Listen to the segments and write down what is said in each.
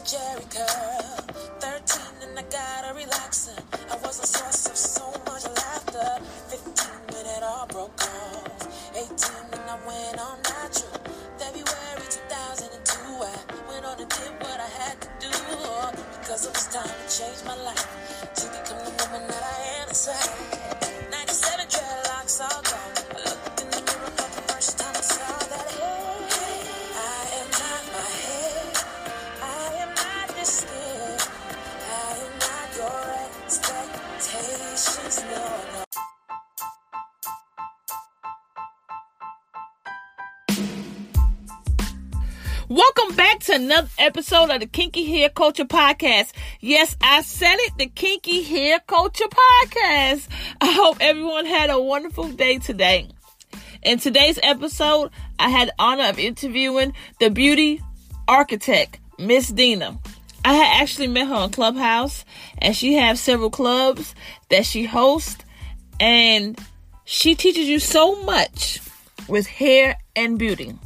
a Jerry curl. 13 and I got a relaxer. I was a source of so much laughter. 15 when it all broke off. 18 and I went on natural. February 2002, I went on and did what I had to do. Because it was time to change my life. Another episode of the Kinky Hair Culture Podcast. Yes, I said it, the Kinky Hair Culture Podcast. I hope everyone had a wonderful day today. In today's episode, I had the honor of interviewing the beauty architect, Miss Dina. I had actually met her on Clubhouse, and she has several clubs that she hosts, and she teaches you so much with hair and beauty.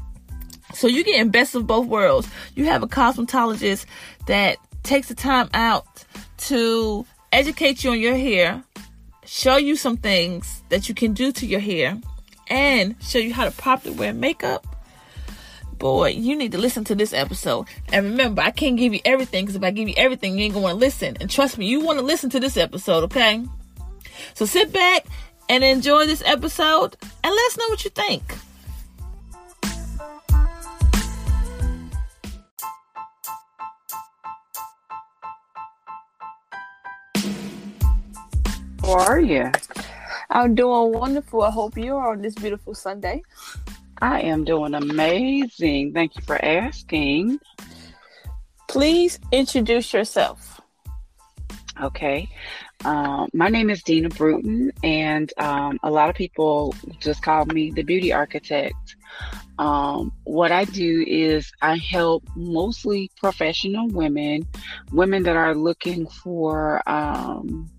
So you're getting best of both worlds. You have a cosmetologist that takes the time out to educate you on your hair, show you some things that you can do to your hair, and show you how to properly wear makeup. Boy, you need to listen to this episode. And remember, I can't give you everything because if I give you everything, you ain't gonna listen. And trust me, you want to listen to this episode, okay? So sit back and enjoy this episode and let us know what you think. How are you? I'm doing wonderful. I hope you are on this beautiful Sunday. I am doing amazing. Thank you for asking. Please introduce yourself. Okay. Um, my name is Dina Bruton, and um, a lot of people just call me the beauty architect. Um, what I do is I help mostly professional women, women that are looking for um,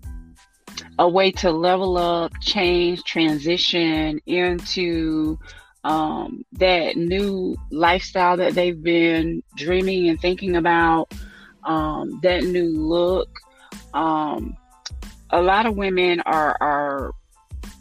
a way to level up, change, transition into um, that new lifestyle that they've been dreaming and thinking about, um, that new look. Um, a lot of women are are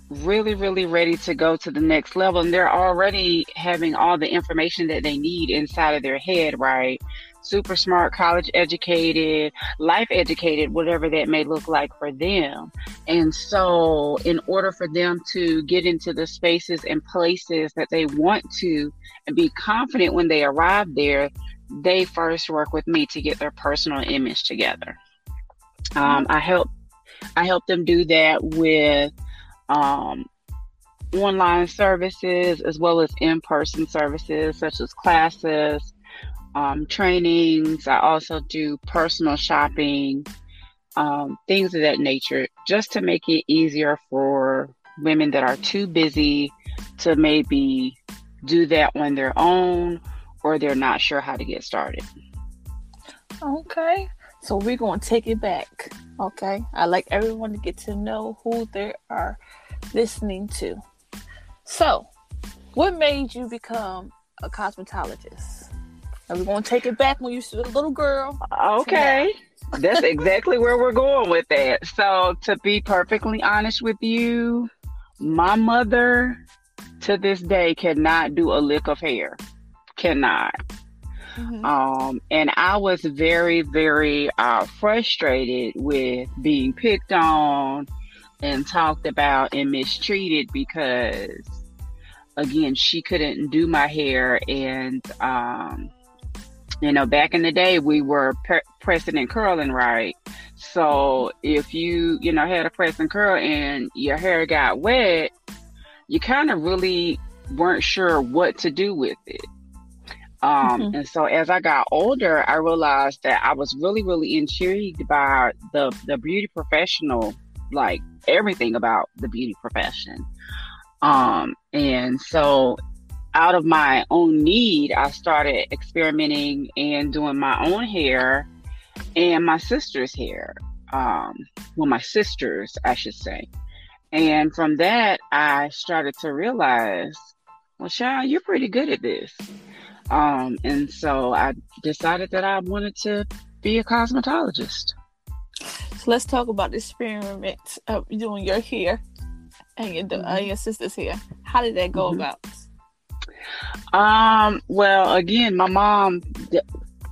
really, really ready to go to the next level, and they're already having all the information that they need inside of their head, right? Super smart, college educated, life educated, whatever that may look like for them. And so, in order for them to get into the spaces and places that they want to and be confident when they arrive there, they first work with me to get their personal image together. Um, I help I help them do that with um, online services as well as in-person services such as classes, um, trainings. I also do personal shopping, um, things of that nature, just to make it easier for women that are too busy to maybe do that on their own or they're not sure how to get started. Okay. So we're going to take it back. Okay. I like everyone to get to know who they are listening to. So, what made you become a cosmetologist? Are we going to take it back when you were a little girl? Okay. That's exactly where we're going with that. So, to be perfectly honest with you, my mother to this day cannot do a lick of hair. Cannot. Mhm. Um, and I was very, very uh, frustrated with being picked on and talked about and mistreated because, again, she couldn't do my hair. And, um, you know, back in the day, we were pre- pressing and curling right. So if you, you know, had a press and curl and your hair got wet, you kind of really weren't sure what to do with it. Um, Mhm. And so as I got older, I realized that I was really, really intrigued by the, the beauty professional, like everything about the beauty profession. Um, and so out of my own need, I started experimenting and doing my own hair and my sister's hair. Um, well, my sisters, I should say. And from that, I started to realize, well, Sean, you're pretty good at this. Um, and so I decided that I wanted to be a cosmetologist. So let's talk about the experiment of doing your hair and your, mm-hmm. uh, your sister's hair. How did that go mm-hmm. about? Um, well, again, my mom,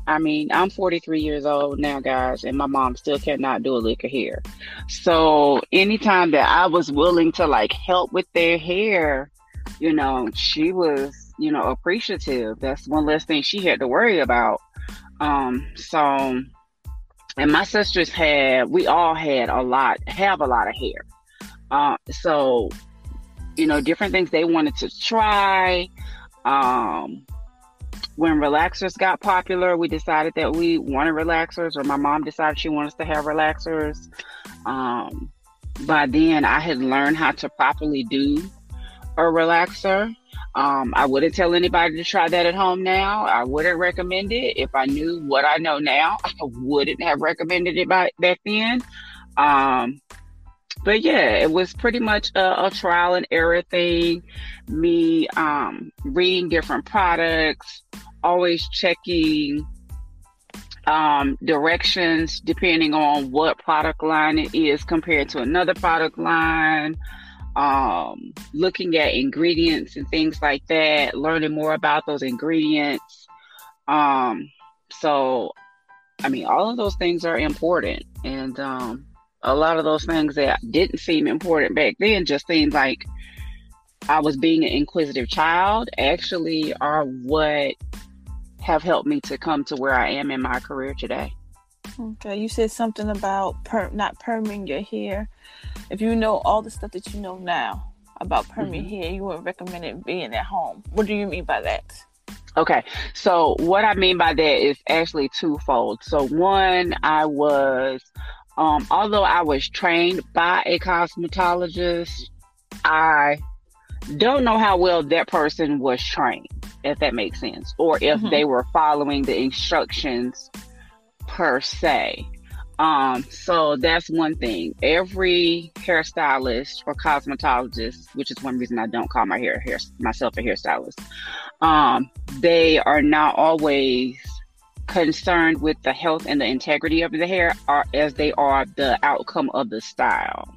I mean, I'm 43 years old now, guys, and my mom still cannot do a lick of hair. So anytime that I was willing to like help with their hair, you know, she was, you know, appreciative. That's one less thing she had to worry about. Um, so, and my sisters had, we all had a lot, have a lot of hair. Uh, so, you know, different things they wanted to try. Um, when relaxers got popular, we decided that we wanted relaxers, or my mom decided she wanted us to have relaxers. Um, by then, I had learned how to properly do a relaxer. Um, I wouldn't tell anybody to try that at home now. I wouldn't recommend it. If I knew what I know now, I wouldn't have recommended it by, back then. Um, but yeah, it was pretty much a, a trial and error thing. Me um, reading different products, always checking um, directions depending on what product line it is compared to another product line. Um, looking at ingredients and things like that, learning more about those ingredients. Um, so, I mean, all of those things are important. And um, a lot of those things that didn't seem important back then just seemed like I was being an inquisitive child actually are what have helped me to come to where I am in my career today. Okay, you said something about per- not perming your hair. If you know all the stuff that you know now about perming mm-hmm. hair, you would recommend it being at home. What do you mean by that? Okay, so what I mean by that is actually twofold. So, one, I was um, although I was trained by a cosmetologist, I don't know how well that person was trained, if that makes sense, or if mm-hmm. they were following the instructions per se. Um, so that's one thing. Every hairstylist or cosmetologist, which is one reason I don't call my hair, hair myself a hairstylist, um, they are not always concerned with the health and the integrity of the hair are, as they are the outcome of the style.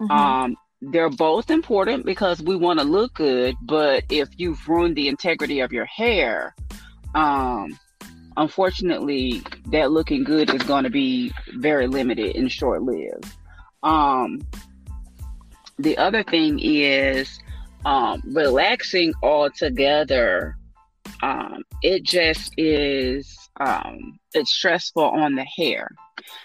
Mm-hmm. Um, they're both important because we want to look good, but if you've ruined the integrity of your hair, um, unfortunately, that looking good is going to be very limited and short lived. Um, the other thing is um, relaxing altogether. Um, it just is um, it's stressful on the hair.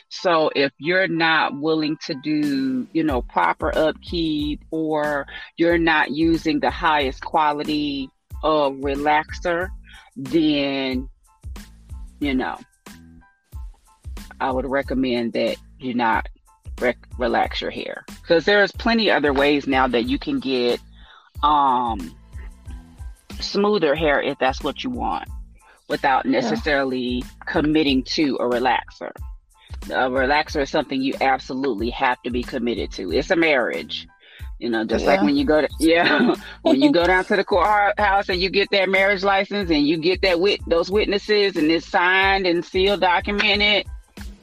So if you're not willing to do, you know, proper upkeep or you're not using the highest quality of relaxer, then, you know, I would recommend that you not rec- relax your hair because there's plenty other ways now that you can get um smoother hair if that's what you want without necessarily yeah. committing to a relaxer. A relaxer is something you absolutely have to be committed to. It's a marriage. You know, just yeah. like when you go to yeah, when you go down to the courthouse and you get that marriage license and you get that wit those witnesses and it's signed and sealed, documented.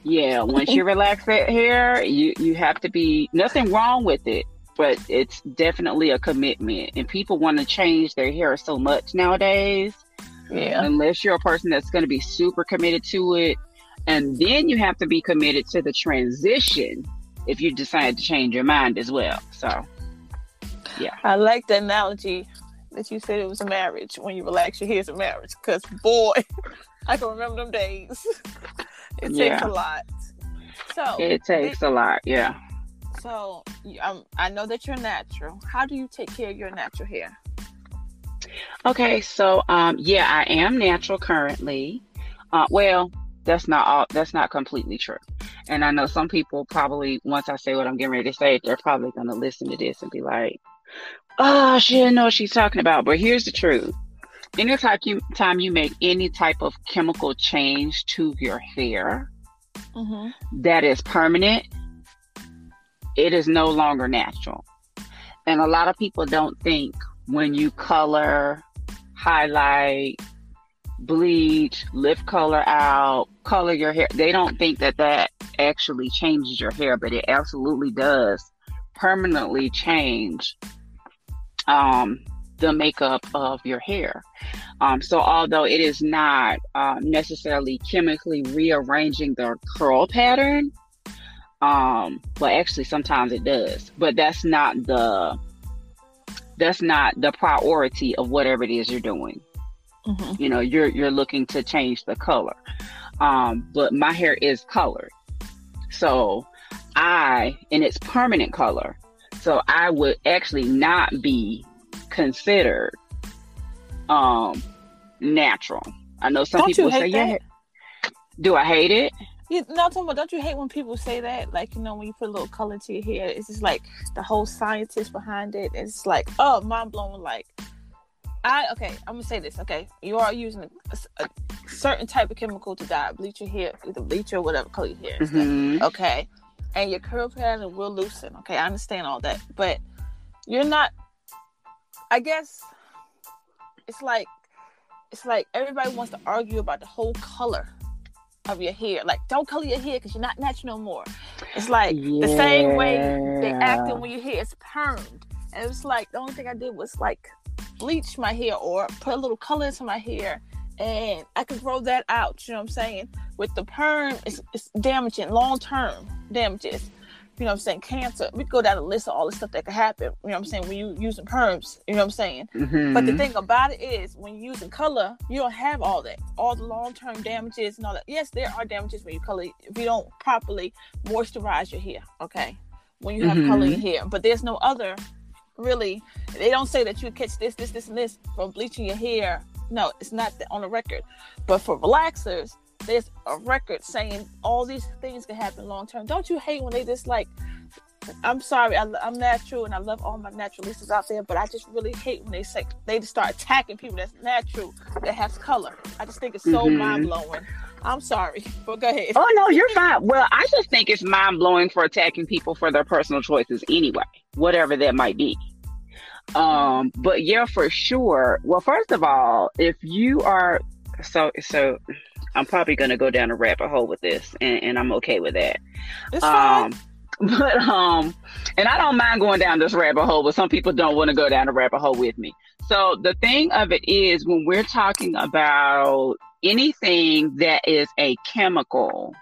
Yeah, once you relax that hair, you you have to be nothing wrong with it, but it's definitely a commitment. And people want to change their hair so much nowadays yeah. Unless you're a person that's going to be super committed to it. And then you have to be committed to the transition if you decide to change your mind as well. So, yeah. I like the analogy that you said it was a marriage. When you relax your hair's a marriage. Because, boy, I can remember them days. it yeah. takes a lot. So, it takes it, a lot. Yeah. So, um, I know that you're natural. How do you take care of your natural hair? Okay, so um, yeah, I am natural currently. Uh, well, that's not all. That's not completely true. And I know some people probably, once I say what I'm getting ready to say, they're probably going to listen to this and be like, "Oh, she didn't know what she's talking about." But here's the truth: anytime you time you make any type of chemical change to your hair mm-hmm. that is permanent, it is no longer natural. And a lot of people don't think when you color, highlight, bleach, lift color out, color your hair. They don't think that that actually changes your hair, but it absolutely does permanently change um, the makeup of your hair. Um, so, although it is not uh, necessarily chemically rearranging the curl pattern, um, well, actually, sometimes it does, but that's not the that's not the priority of whatever it is you're doing. Mm-hmm. You know, you're you're looking to change the color. Um, but my hair is colored. So I and it's permanent color. So I would actually not be considered um natural. I know some Don't people say, that? "Yeah." Do I hate it? Yeah, no, talking about, don't you hate when people say that? Like, you know, when you put a little color to your hair, it's just like the whole scientist behind it. It's like, oh, mind blowing. Like, I okay, I'm gonna say this. Okay, you are using a, a certain type of chemical to dye, bleach your hair, either bleach or whatever color your hair. Mm-hmm. Okay, and your curl pattern will loosen. Okay, I understand all that, but you're not. I guess it's like it's like everybody wants to argue about the whole color of your hair. Like, don't color your hair because you're not natural no more. It's like yeah. the same way they acting when your hair is permed. And it was like the only thing I did was like bleach my hair or put a little color into my hair and I could grow that out. You know what I'm saying? With the perm, it's, it's damaging long term damages. You know what I'm saying? Cancer. We go down a list of all the stuff that could happen. You know what I'm saying? When you using perms, you know what I'm saying? Mm-hmm. But the thing about it is, when you're using color, you don't have all that, all the long term damages and all that. Yes, there are damages when you color if you don't properly moisturize your hair. Okay, when you have mm-hmm. color in your hair, but there's no other really they don't say that you catch this this this and this from bleaching your hair no it's not on the record but for relaxers there's a record saying all these things can happen long term don't you hate when they just like I'm sorry, I, am natural and I love all my naturalistas out there, but I just really hate when they say they just start attacking people that's natural that has color. I just think it's so mm-hmm. mind blowing. I'm sorry, but go ahead. Oh no, you're fine. Well, I just think it's mind blowing for attacking people for their personal choices anyway, whatever that might be. Um, but yeah, for sure. Well, first of all, if you are so so I'm probably gonna go down a rabbit hole with this and, and I'm okay with that. It's um fine. but um and I don't mind going down this rabbit hole, but some people don't want to go down a rabbit hole with me. So the thing of it is when we're talking about anything that is a chemical,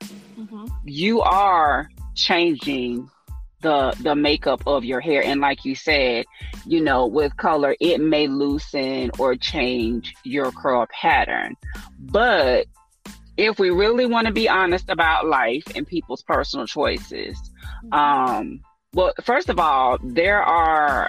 mm-hmm. you are changing the the makeup of your hair. And like you said you know with color it may loosen or change your curl pattern. But if we really want to be honest about life and people's personal choices um well first of all there are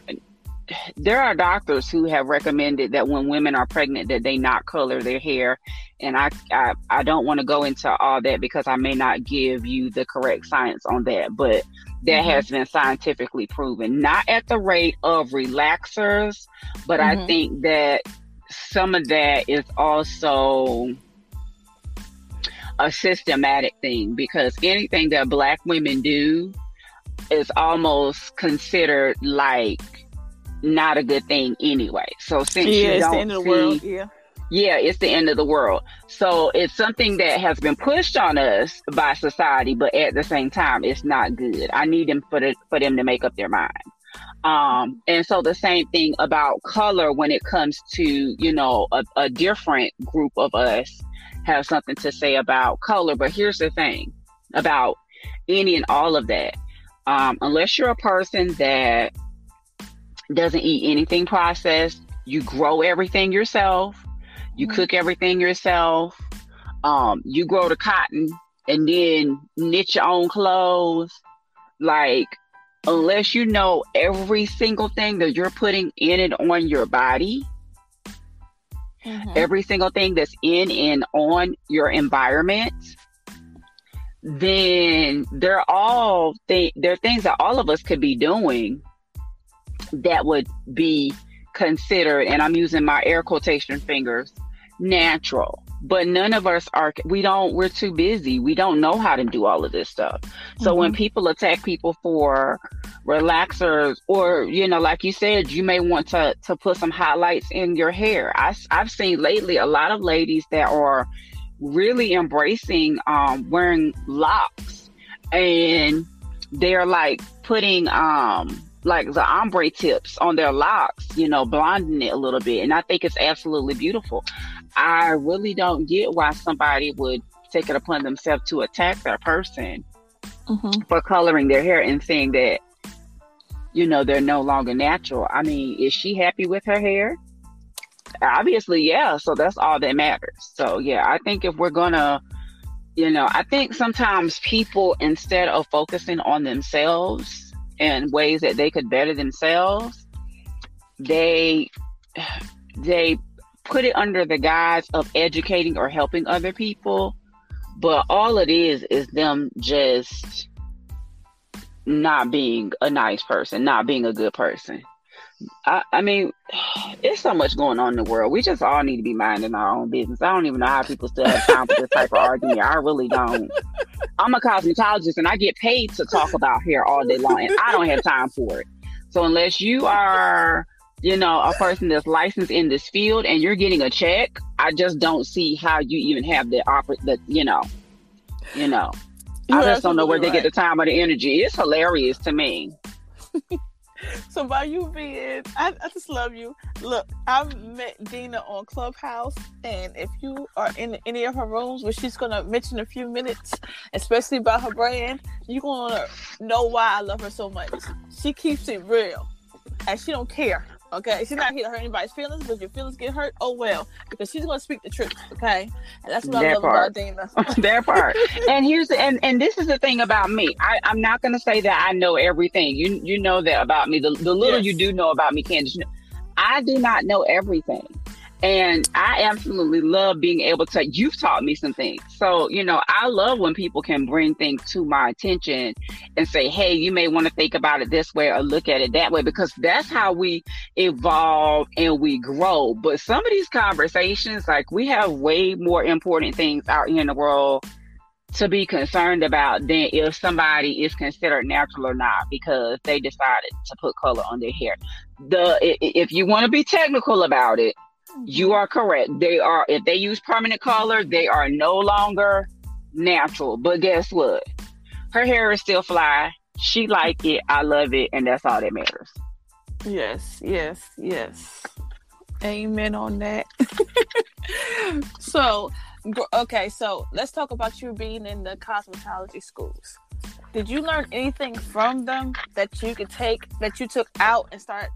there are doctors who have recommended that when women are pregnant that they not color their hair. And I, I i don't want to go into all that because i may not give you the correct science on that. But that mm-hmm. has been scientifically proven not at the rate of relaxers but mm-hmm. i think that some of that is also a systematic thing because anything that black women do is almost considered like not a good thing anyway. So since yeah, you don't see, world. Yeah. Yeah, it's the end of the world. So it's something that has been pushed on us by society, but at the same time, it's not good. I need them for the, for them to make up their mind. Um, and so the same thing about color when it comes to, you know, a, a different group of us have something to say about color. But here's the thing about any and all of that. Um, unless you're a person that doesn't eat anything processed. You grow everything yourself. You mm-hmm. cook everything yourself. Um, you grow the cotton and then knit your own clothes. Like, unless you know every single thing that you're putting in and on your body, mm-hmm. every single thing that's in and on your environment, then they're all th- they're things that all of us could be doing that would be considered, and I'm using my air quotation fingers, natural. But none of us are, we don't, we're too busy. We don't know how to do all of this stuff. So mm-hmm. when people attack people for relaxers or you know like you said you may want to to put some highlights in your hair I, i've seen lately a lot of ladies that are really embracing um, wearing locks and they're like putting um like the ombre tips on their locks you know blonding it a little bit and i think it's absolutely beautiful i really don't get why somebody would take it upon themselves to attack that person mm-hmm. for coloring their hair and saying that you know, they're no longer natural. I mean, is she happy with her hair? Obviously, yeah. So that's all that matters. So, yeah, I think if we're going to, you know, I think sometimes people, instead of focusing on themselves and ways that they could better themselves, they, they put it under the guise of educating or helping other people. But all it is is them just not being a nice person, not being a good person. I, I mean, it's so much going on in the world. We just all need to be minding our own business. I don't even know how people still have time for this type of argument. I really don't. I'm a cosmetologist and I get paid to talk about hair all day long, and I don't have time for it. So unless you are, you know, a person that's licensed in this field and you're getting a check, I just don't see how you even have the offer. The you know, you know. I just don't know where right. they get the time or the energy. It's hilarious to me. so by you being, I, I, just love you. Look, I've met Dina on Clubhouse, and if you are in any of her rooms where she's gonna mention a few minutes, especially about her brand, you're gonna know why I love her so much. She keeps it real, and she don't care. Okay, she's not here to hurt anybody's feelings, but if your feelings get hurt, oh well, because she's gonna speak the truth. Okay, and that's what that I love part. about Dina. that part. And here's the, and and this is the thing about me. I I'm not gonna say that I know everything. You you know that about me. The the little yes. you do know about me, Candace. I do not know everything. And I absolutely love being able to, you've taught me some things. So, you know, I love when people can bring things to my attention and say, hey, you may want to think about it this way or look at it that way, because that's how we evolve and we grow. But some of these conversations, like we have way more important things out here in the world to be concerned about than if somebody is considered natural or not because they decided to put color on their hair. The if you want to be technical about it, you are correct. They are if they use permanent color, they are no longer natural. But guess what? Her hair is still fly. She like it. I love it, and that's all that matters. Yes, yes, yes. Amen on that. so, okay, so let's talk about you being in the cosmetology schools. Did you learn anything from them that you could take that you took out and start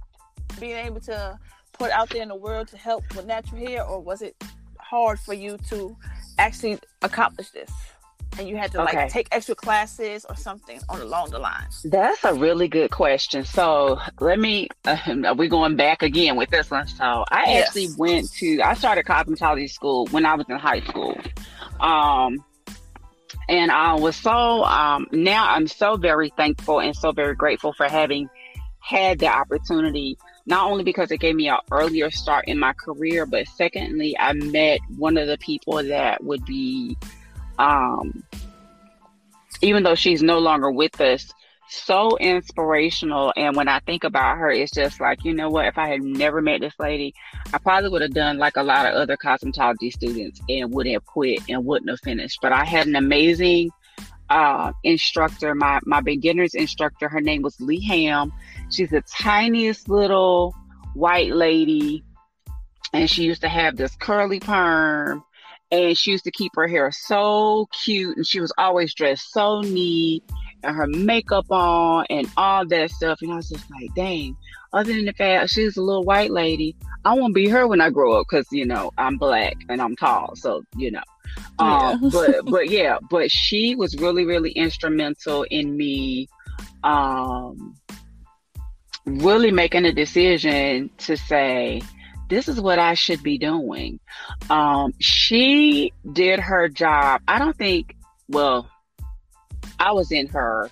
being able to put out there in the world to help with natural hair, or was it hard for you to actually accomplish this? And you had to okay. like take extra classes or something on along the lines. That's a really good question. So let me. Uh, we're going back again with this one. So I yes. actually went to. I started cosmetology school when I was in high school. Um, and I was so um, now I'm so very thankful and so very grateful for having had the opportunity not only because it gave me an earlier start in my career, but secondly, I met one of the people that would be, um, even though she's no longer with us, so inspirational. And when I think about her, it's just like, you know what? If I had never met this lady, I probably would have done like a lot of other cosmetology students and would have quit and wouldn't have finished. But I had an amazing uh, instructor, my, my beginner's instructor. Her name was Lee Ham She's the tiniest little white lady. And she used to have this curly perm. And she used to keep her hair so cute. And she was always dressed so neat and her makeup on and all that stuff. And I was just like, dang, other than the fact she's a little white lady, I won't be her when I grow up because, you know, I'm black and I'm tall. So, you know. Um, yeah. but but yeah, but she was really, really instrumental in me um really making a decision to say, this is what I should be doing. Um, she did her job. I don't think, well, I was in her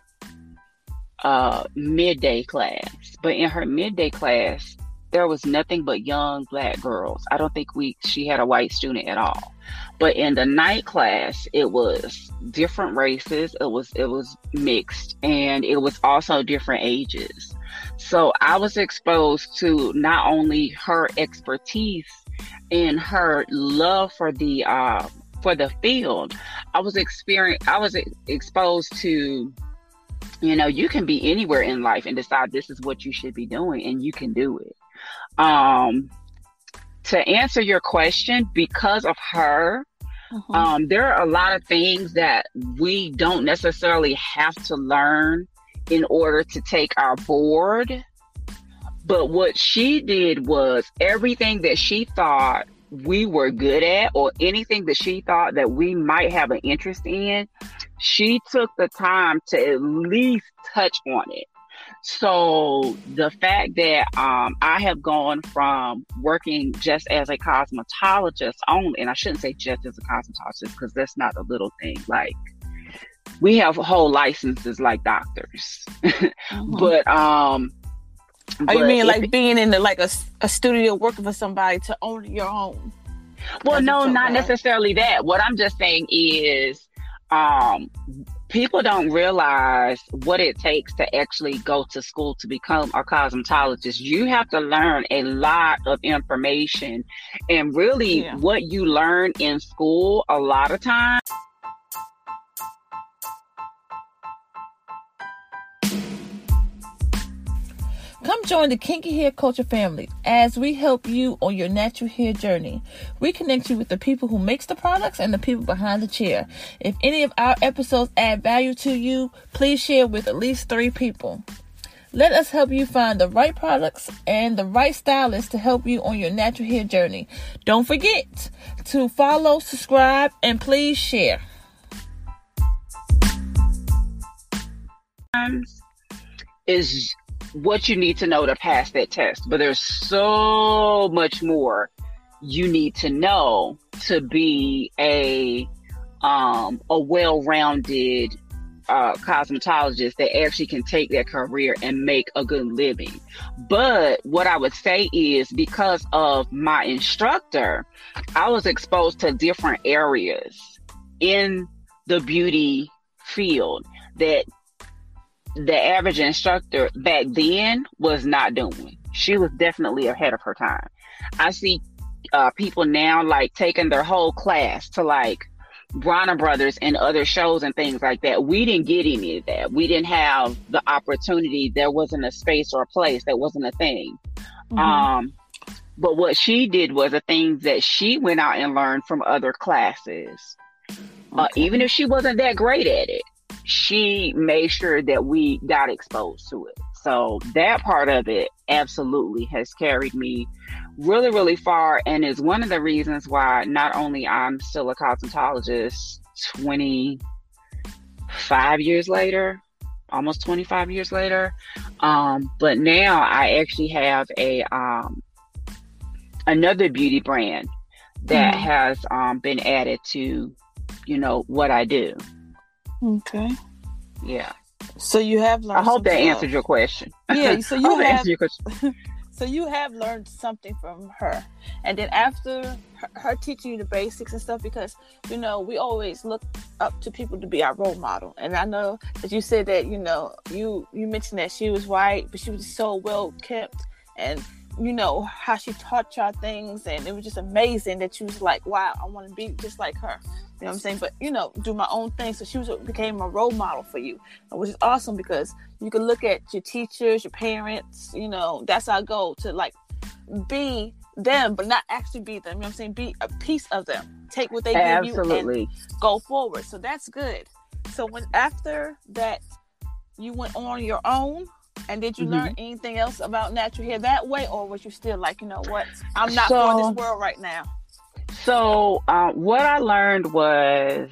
uh, midday class, but in her midday class, there was nothing but young black girls. I don't think we she had a white student at all. But in the night class, it was different races. It was it was mixed, and it was also different ages. So I was exposed to not only her expertise and her love for the uh, for the field. I was experience I was exposed to you know you can be anywhere in life and decide this is what you should be doing and you can do it um to answer your question because of her mm-hmm. um there are a lot of things that we don't necessarily have to learn in order to take our board but what she did was everything that she thought we were good at or anything that she thought that we might have an interest in, she took the time to at least touch on it. So the fact that um, I have gone from working just as a cosmetologist only, and I shouldn't say just as a cosmetologist because that's not a little thing. Like we have whole licenses like doctors, mm-hmm. but um, Oh, you mean like being in the, like a, a studio working for somebody to own your own? Well, That's no, not necessarily that. What I'm just saying is, um, people don't realize what it takes to actually go to school to become a cosmetologist. You have to learn a lot of information, and really, yeah. what you learn in school a lot of times Come join the Kinky Hair Culture family as we help you on your natural hair journey. We connect you with the people who makes the products and the people behind the chair. If any of our episodes add value to you, please share with at least three people. Let us help you find the right products and the right stylist to help you on your natural hair journey. Don't forget to follow, subscribe, and please share. Is what you need to know to pass that test. But there's so much more you need to know to be a um, a well-rounded uh, cosmetologist that actually can take their career and make a good living. But what I would say is because of my instructor, I was exposed to different areas in the beauty field that the average instructor back then was not doing. She was definitely ahead of her time. I see uh, people now like taking their whole class to like Bronner Brothers and other shows and things like that. We didn't get any of that. We didn't have the opportunity. There wasn't a space or a place. That wasn't a thing. Mm-hmm. Um, but what she did was the things that she went out and learned from other classes. Uh, okay. Uh, even if she wasn't that great at it, she made sure that we got exposed to it. So that part of it absolutely has carried me really, really far and is one of the reasons why not only I'm still a cosmetologist 25 years later, almost 25 years later, um, but now I actually have a um, another beauty brand that mm. has um, been added to, you know, what I do. Okay. Yeah. So you have learned. I hope that answered your question. Yeah. So you have. so you have learned something from her, and then after her, her, teaching you the basics and stuff, because you know we always look up to people to be our role model. And I know that you said that you know you you mentioned that she was white, but she was so well kept and you know how she taught y'all things and it was just amazing that she was like wow i want to be just like her. You know what i'm saying? But you know do my own thing. So she was became a role model for you which is awesome because you can look at your teachers your parents you know that's our goal to like be them but not actually be them. You know what i'm saying? Be a piece of them. Take what they Absolutely. give you and go forward. So that's good. So when after that you went on your own and did you mm-hmm. learn anything else about natural hair that way, or was you still like, you know what, I'm not so, for this world right now? So, uh, what I learned was,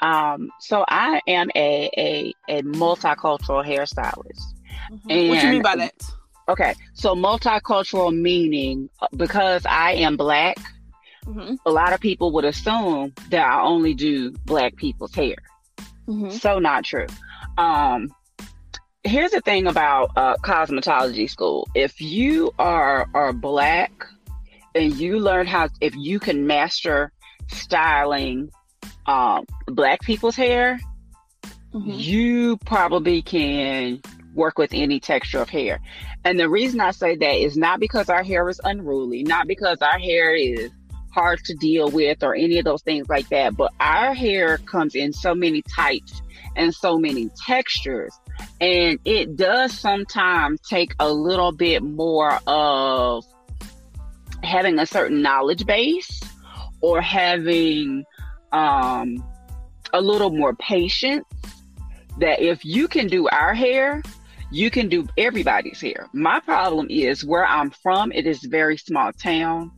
um, so I am a a, a multicultural hairstylist. Mm-hmm. And, what do you mean by that? Okay, so multicultural meaning uh, because I am black. Mm-hmm. A lot of people would assume that I only do black people's hair. Mm-hmm. So not true. Um, here's the thing about uh, cosmetology school. If you are are black and you learn how, if you can master styling um, black people's hair, Mhm. you probably can work with any texture of hair. And the reason I say that is not because our hair is unruly, not because our hair is hard to deal with or any of those things like that, but our hair comes in so many types and so many textures. And it does sometimes take a little bit more of having a certain knowledge base or having um, a little more patience that if you can do our hair, you can do everybody's hair. My problem is where I'm from, it is very small town.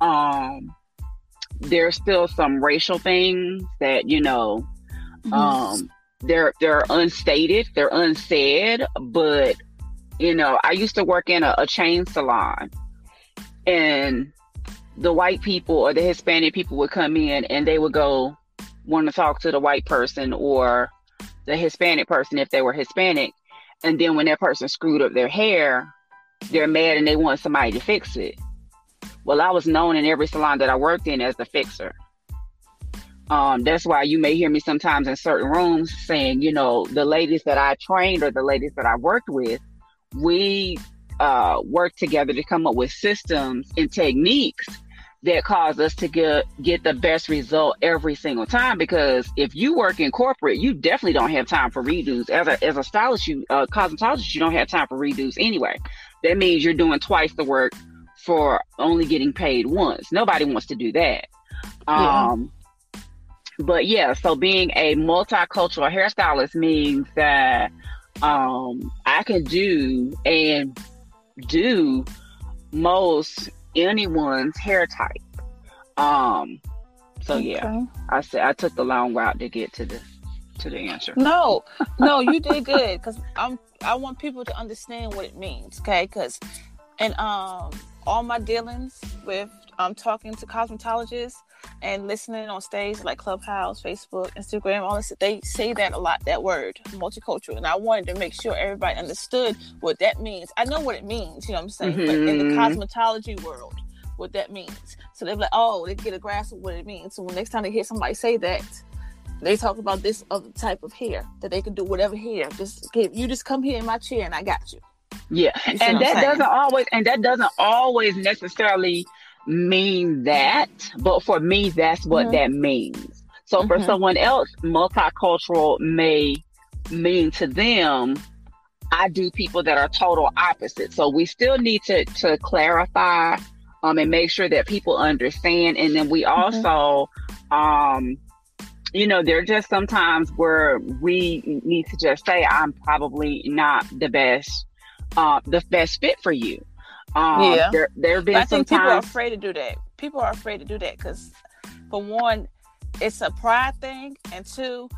Um, there's still some racial things that, you know, um, they're they're unstated, they're unsaid, but you know, I used to work in a, a chain salon and the white people or the Hispanic people would come in and they would go want to talk to the white person or the Hispanic person if they were Hispanic. And then when that person screwed up their hair, they're mad and they want somebody to fix it. Well, I was known in every salon that I worked in as the fixer. Um, that's why you may hear me sometimes in certain rooms saying, you know, the ladies that I trained or the ladies that I worked with, we uh, worked together to come up with systems and techniques that cause us to get get the best result every single time. Because if you work in corporate, you definitely don't have time for redos. As a as a stylist, you uh, cosmetologist, you don't have time for redos anyway. That means you're doing twice the work for only getting paid once. Nobody wants to do that. Yeah. But yeah, so being a multicultural hairstylist means that um, I can do and do most anyone's hair type. Um, so yeah, I said I took the long route to get to the to the answer. No, no, you did good because I'm. I want people to understand what it means, okay? Because, and um, all my dealings with um talking to cosmetologists and listening on stage like Clubhouse, Facebook, Instagram, all this, they say that a lot. That word, multicultural, and I wanted to make sure everybody understood what that means. I know what it means, you know what I'm saying, but in the Mhm. cosmetology world, what that means. So they're like, oh, they get a grasp of what it means. So next time they hear somebody say that, they talk about this other type of hair that they can do whatever hair. Just give you just come here in my chair and I got you. Yeah, You see what I'm and that doesn't always and that doesn't always necessarily mean that, but for me, that's what Mhm. that means. So for Mhm. someone else, multicultural may mean to them. I do people that are total opposite. So we still need to to clarify um, and make sure that people understand. And then we also, um, you know, there are just sometimes where we need to just say, I'm probably not the best, uh, the best fit for you. Um, Yeah. There, there have been I think people are afraid to do that. People are afraid to do that because, for one, it's a pride thing, and two,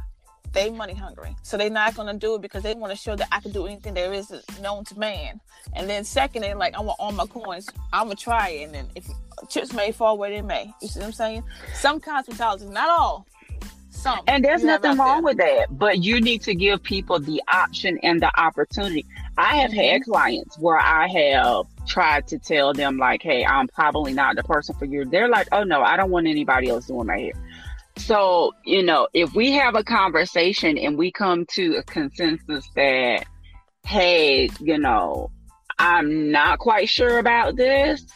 they money hungry, so they're not gonna do it because they want to show that I can do anything there is known to man. And then second, they're like, I want all my coins. I'm gonna try it, and then if chips may fall where they may. You see what I'm saying? Some cosmetologists, not all, some. And there's you nothing wrong with that, but you need to give people the option and the opportunity. I have had clients where I have tried to tell them, like, hey, I'm probably not the person for you. They're like, oh no, I don't want anybody else doing my hair. So, you know, if we have a conversation and we come to a consensus that, hey, you know, I'm not quite sure about this,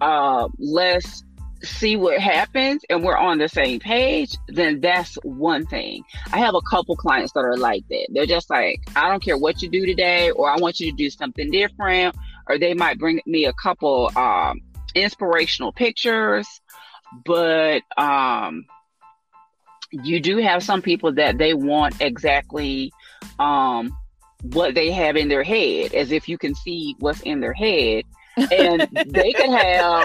uh, let's see what happens and we're on the same page, then that's one thing. I have a couple clients that are like that. They're just like, I don't care what you do today, or I want you to do something different, or they might bring me a couple um, inspirational pictures, but um, you do have some people that they want exactly um, what they have in their head, as if you can see what's in their head, and they could have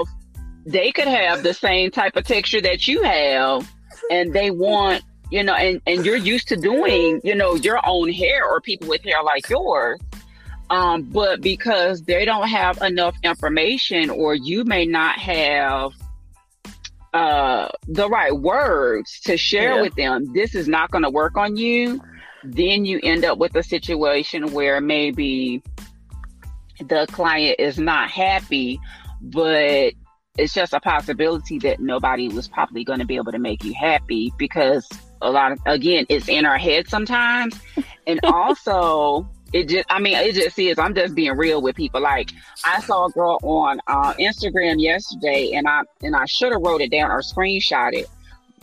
they could have the same type of texture that you have and they want you know and and you're used to doing you know your own hair or people with hair like yours um but because they don't have enough information or you may not have uh the right words to share Yeah. with them this is not going to work on you then you end up with a situation where maybe the client is not happy but it's just a possibility that nobody was probably going to be able to make you happy because a lot of again it's in our head sometimes. And also it just i mean it just is i'm just being real with people. Like i saw a girl on uh, instagram yesterday and i and i should have wrote it down or screenshot it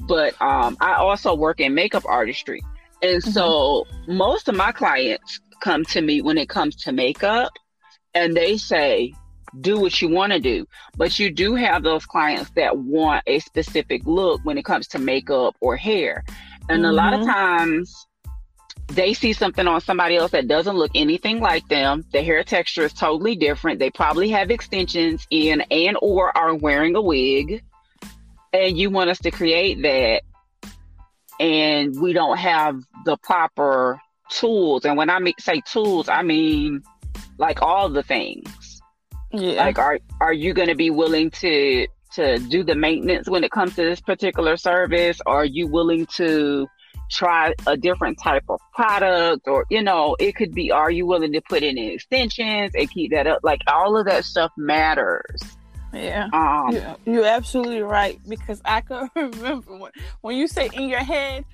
but um, i also work in makeup artistry. And mm-hmm. so most of my clients come to me when it comes to makeup and they say do what you want to do. But you do have those clients that want a specific look when it comes to makeup or hair. And mm-hmm. a lot of mm-hmm. times they see something on somebody else that doesn't look anything like them. The hair texture is totally different. They probably have extensions in and or are wearing a wig. And you want us to create that and we don't have the proper tools. And when I say tools, I mean like all the things yeah. Like are are you going to be willing to to do the maintenance when it comes to this particular service? Are you willing to try a different type of product or you know, it could be are you willing to put in extensions and keep that up? Like all of that stuff matters. Yeah, um, yeah, you're absolutely right because I can remember when when you say in your head,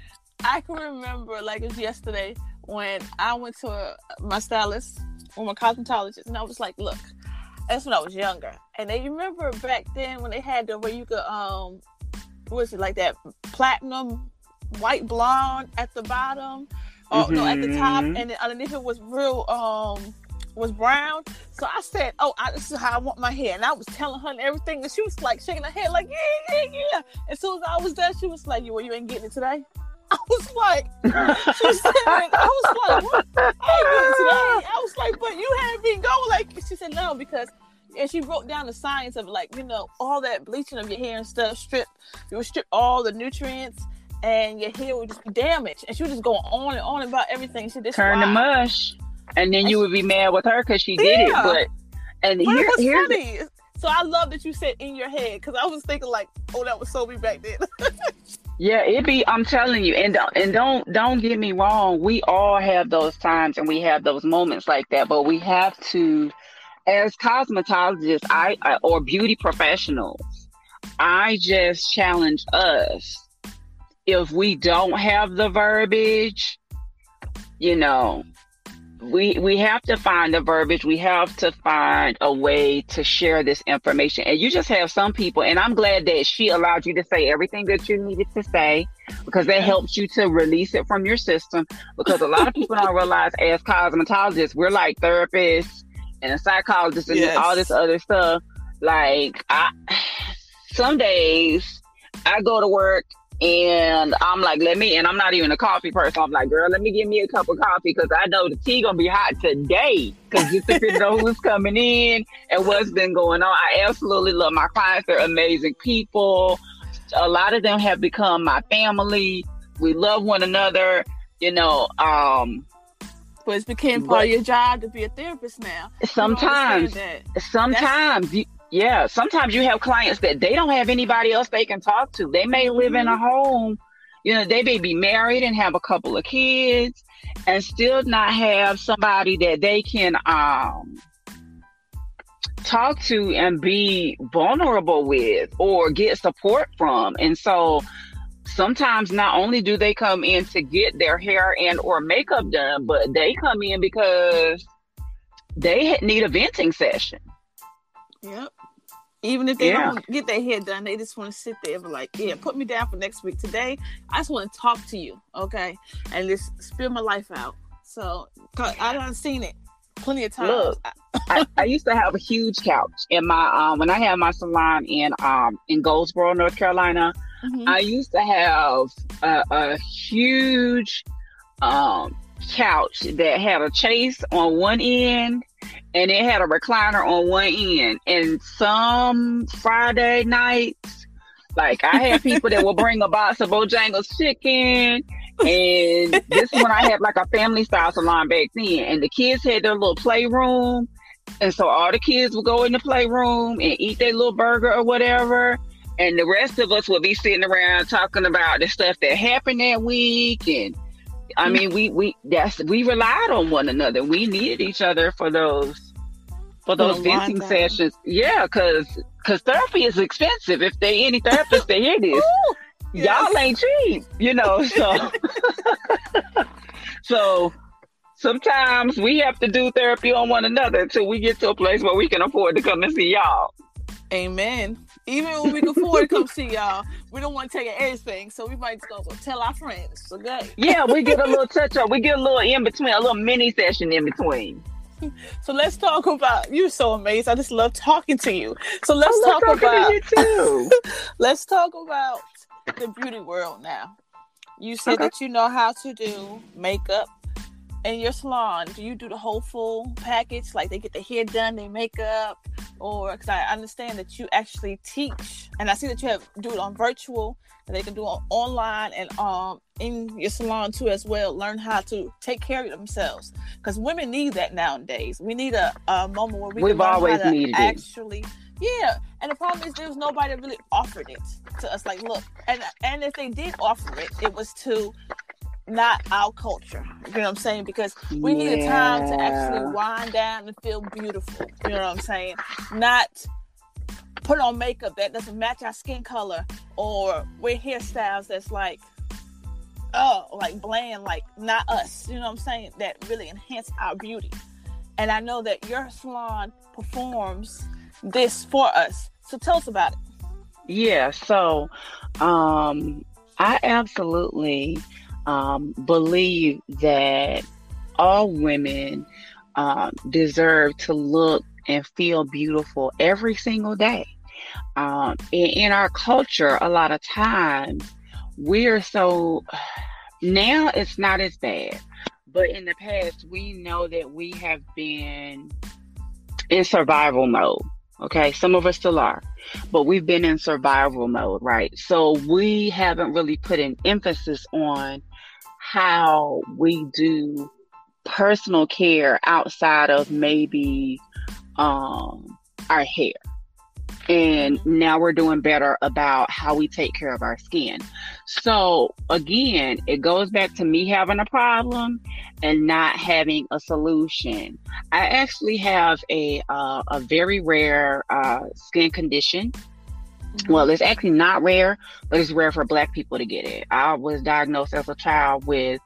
I can remember like it was yesterday when I went to a, my stylist or my cosmetologist, and I was like, "Look, that's when I was younger. And they remember back then when they had the where you could um was it like that platinum white blonde at the bottom or mm-hmm. no at the top mm-hmm. and then underneath it was real um was brown. So I said, "Oh, I, this is how I want my hair," and I was telling her everything, and she was like shaking her head, like, "Yeah, yeah, yeah." As soon as I was there, she was like, "You, well, you ain't getting it today." I was like, she said, I was like, what? I, I was like, but you had me go. Said, no, because, and she wrote down the science of like, you know, all that bleaching of your hair and stuff, strip, you would strip all the nutrients and your hair would just be damaged. And she would just go on and on about everything. She just turn to mush. And then and you would be mad with her because she did yeah. it. But, and but here, here's funny. So I love that you said in your head because I was thinking like, oh, that was so me back then. Yeah, it be. I'm telling you, and don't and don't don't get me wrong. We all have those times, and we have those moments like that. But we have to, as cosmetologists, I, I or beauty professionals, I just challenge us. If we don't have the verbiage, you know, we we have to find the verbiage. We have to find a way to share this information. And you just have some people and i'm glad that she allowed you to say everything that you needed to say because that helps you to release it from your system because a lot of people don't realize as cosmetologists we're like therapists and psychologists and yes. all this other stuff like i some days i go to work and I'm like, let me, and I'm not even a coffee person. I'm like, girl, let me give me a cup of coffee because I know the tea gonna be hot today. Because just to know who's coming in and what's been going on. I absolutely love my clients. They're amazing people. A lot of them have become my family. We love one another. You know, um, but it's became part of your job to be a therapist now. Sometimes, sometimes you, yeah, sometimes you have clients that they don't have anybody else they can talk to. They may live mm-hmm. in a mm-hmm. home, you know, they may be married and have a couple of kids and still not have somebody that they can um talk to and be vulnerable with or get support from. And so sometimes not only do they come in to get their hair and or makeup done, but they come in because they need a venting session. Yep. Even if they yeah. don't get their hair done, they just want to sit there and be like, yeah, put me down for next week. Today, I just want to talk to you, okay? And just spill my life out. So, I done seen it plenty of times. Look, I, I, used to have a huge couch in my, um, when I had my salon in, um, in Goldsboro, North Carolina, mm-hmm. I used to have a, a huge, um, couch that had a chase on one end and it had a recliner on one end. And some Friday nights, like I had people that would bring a box of Bojangles chicken. And this is when I had like a family style salon back then. And the kids had their little playroom. And so all the kids would go in the playroom and eat their little burger or whatever. And the rest of us will be sitting around talking about the stuff that happened that week and I mean, we we that's we relied on one another. We needed each other for those for those venting sessions. Yeah, because because therapy is expensive. If they any therapist they hear this, Ooh, yes. y'all ain't cheap, you know. So, so sometimes we have to do therapy on one another until we get to a place where we can afford to come and see y'all. Amen. Even when we can afford to come see y'all, we don't want to take everything, so we might just go tell our friends. Okay. Yeah, we get a little touch up. We get a little in between, a little mini session in between. So let's talk about you're so amazing. I just love talking to you. So let's I love talk about to you too. let's talk about the beauty world now. You said Okay. that you know how to do makeup in your salon. Do you do the whole full package? Like they get their hair done, their makeup, or because I understand that you actually teach, and I see that you have do it on virtual. And they can do it online and um in your salon too as well. Learn how to take care of themselves because women need that nowadays. We need a, a moment where we We've can always how to needed it. actually yeah, and the problem is there was nobody that really offered it to us. Like, look, and and if they did offer it, it was to not our culture. You know what I'm saying? Because we need a time to actually wind down and feel beautiful. You know what I'm saying? Not put on makeup that doesn't match our skin color or wear hairstyles that's like oh like bland like not us you know what i'm saying that really enhance our beauty and i know that your salon performs this for us so tell us about it Yeah, so um, I absolutely um, believe that all women um, deserve to look and feel beautiful every single day. Um, in, in our culture, a lot of times we're so now it's not as bad, but in the past, we know that we have been in survival mode. Okay, some of us still are but we've been in survival mode, right? So we haven't really put an emphasis on how we do personal care outside of maybe um, our hair. And now we're doing better about how we take care of our skin. So again, it goes back to me having a problem and not having a solution. I actually have a uh, a very rare uh, skin condition. Well, it's actually not rare, but it's rare for Black people to get it. I was diagnosed as a child with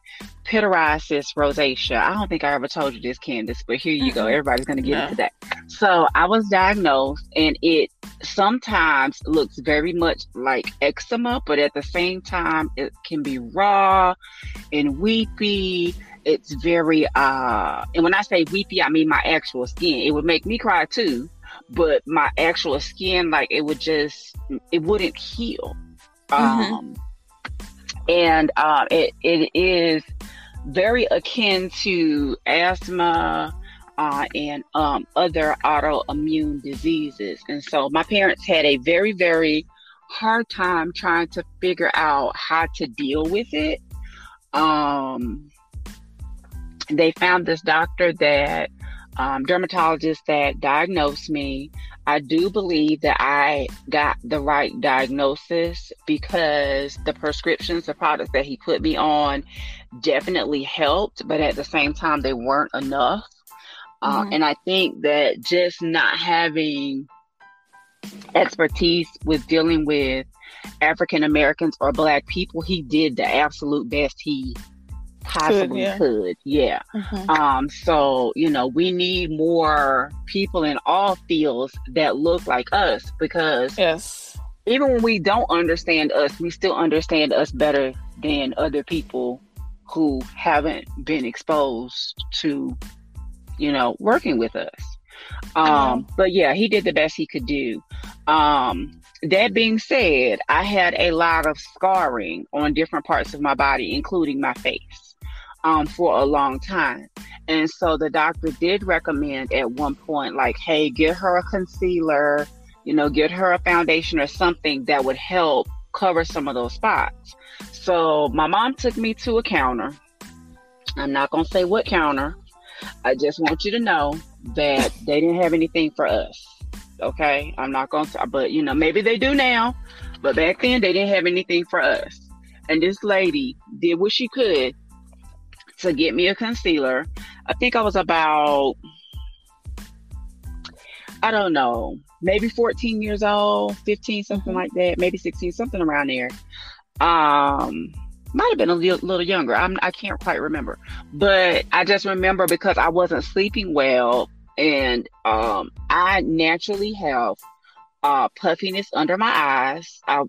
pityriasis rosacea. I don't think I ever told you this, Candace, but here you go. Everybody's going to get No. it today. So I was diagnosed, and it sometimes looks very much like eczema, but at the same time, it can be raw and weepy. It's very, uh, and when I say weepy, I mean my actual skin. It would make me cry too, but my actual skin, like it would just, it wouldn't heal. Mhm. Um, and um, it, it is very akin to asthma uh, and um, other autoimmune diseases. And so my parents had a very, very hard time trying to figure out how to deal with it. Um, they found this doctor that um, dermatologist that diagnosed me. I do believe that I got the right diagnosis because the prescriptions, the products that he put me on, definitely helped, but at the same time, they weren't enough. Uh, Mhm. and I think that just not having expertise with dealing with African Americans or Black people, he did the absolute best he possibly yeah. could. Yeah. Mhm. Um, so, you know, we need more people in all fields that look like us because yes even when we don't understand us, we still understand us better than other people who haven't been exposed to, you know, working with us. Um, but yeah, he did the best he could do. Um, that being said, I had a lot of scarring on different parts of my body, including my face, um, for a long time. And so the doctor did recommend at one point, like, hey, get her a concealer, you know, get her a foundation or something that would help cover some of those spots. So my mom took me to a counter. I'm not going to say what counter. I just want you to know that they didn't have anything for us. Okay. I'm not going to, but you know, maybe they do now, but back then they didn't have anything for us. And this lady did what she could to get me a concealer. I think I was about, I don't know, maybe 14 years old, 15, something like that, maybe 16, something around there. Um, might have been a little, little younger. I'm, I can't quite remember, but I just remember because I wasn't sleeping well, and um, I naturally have uh, puffiness under my eyes. I've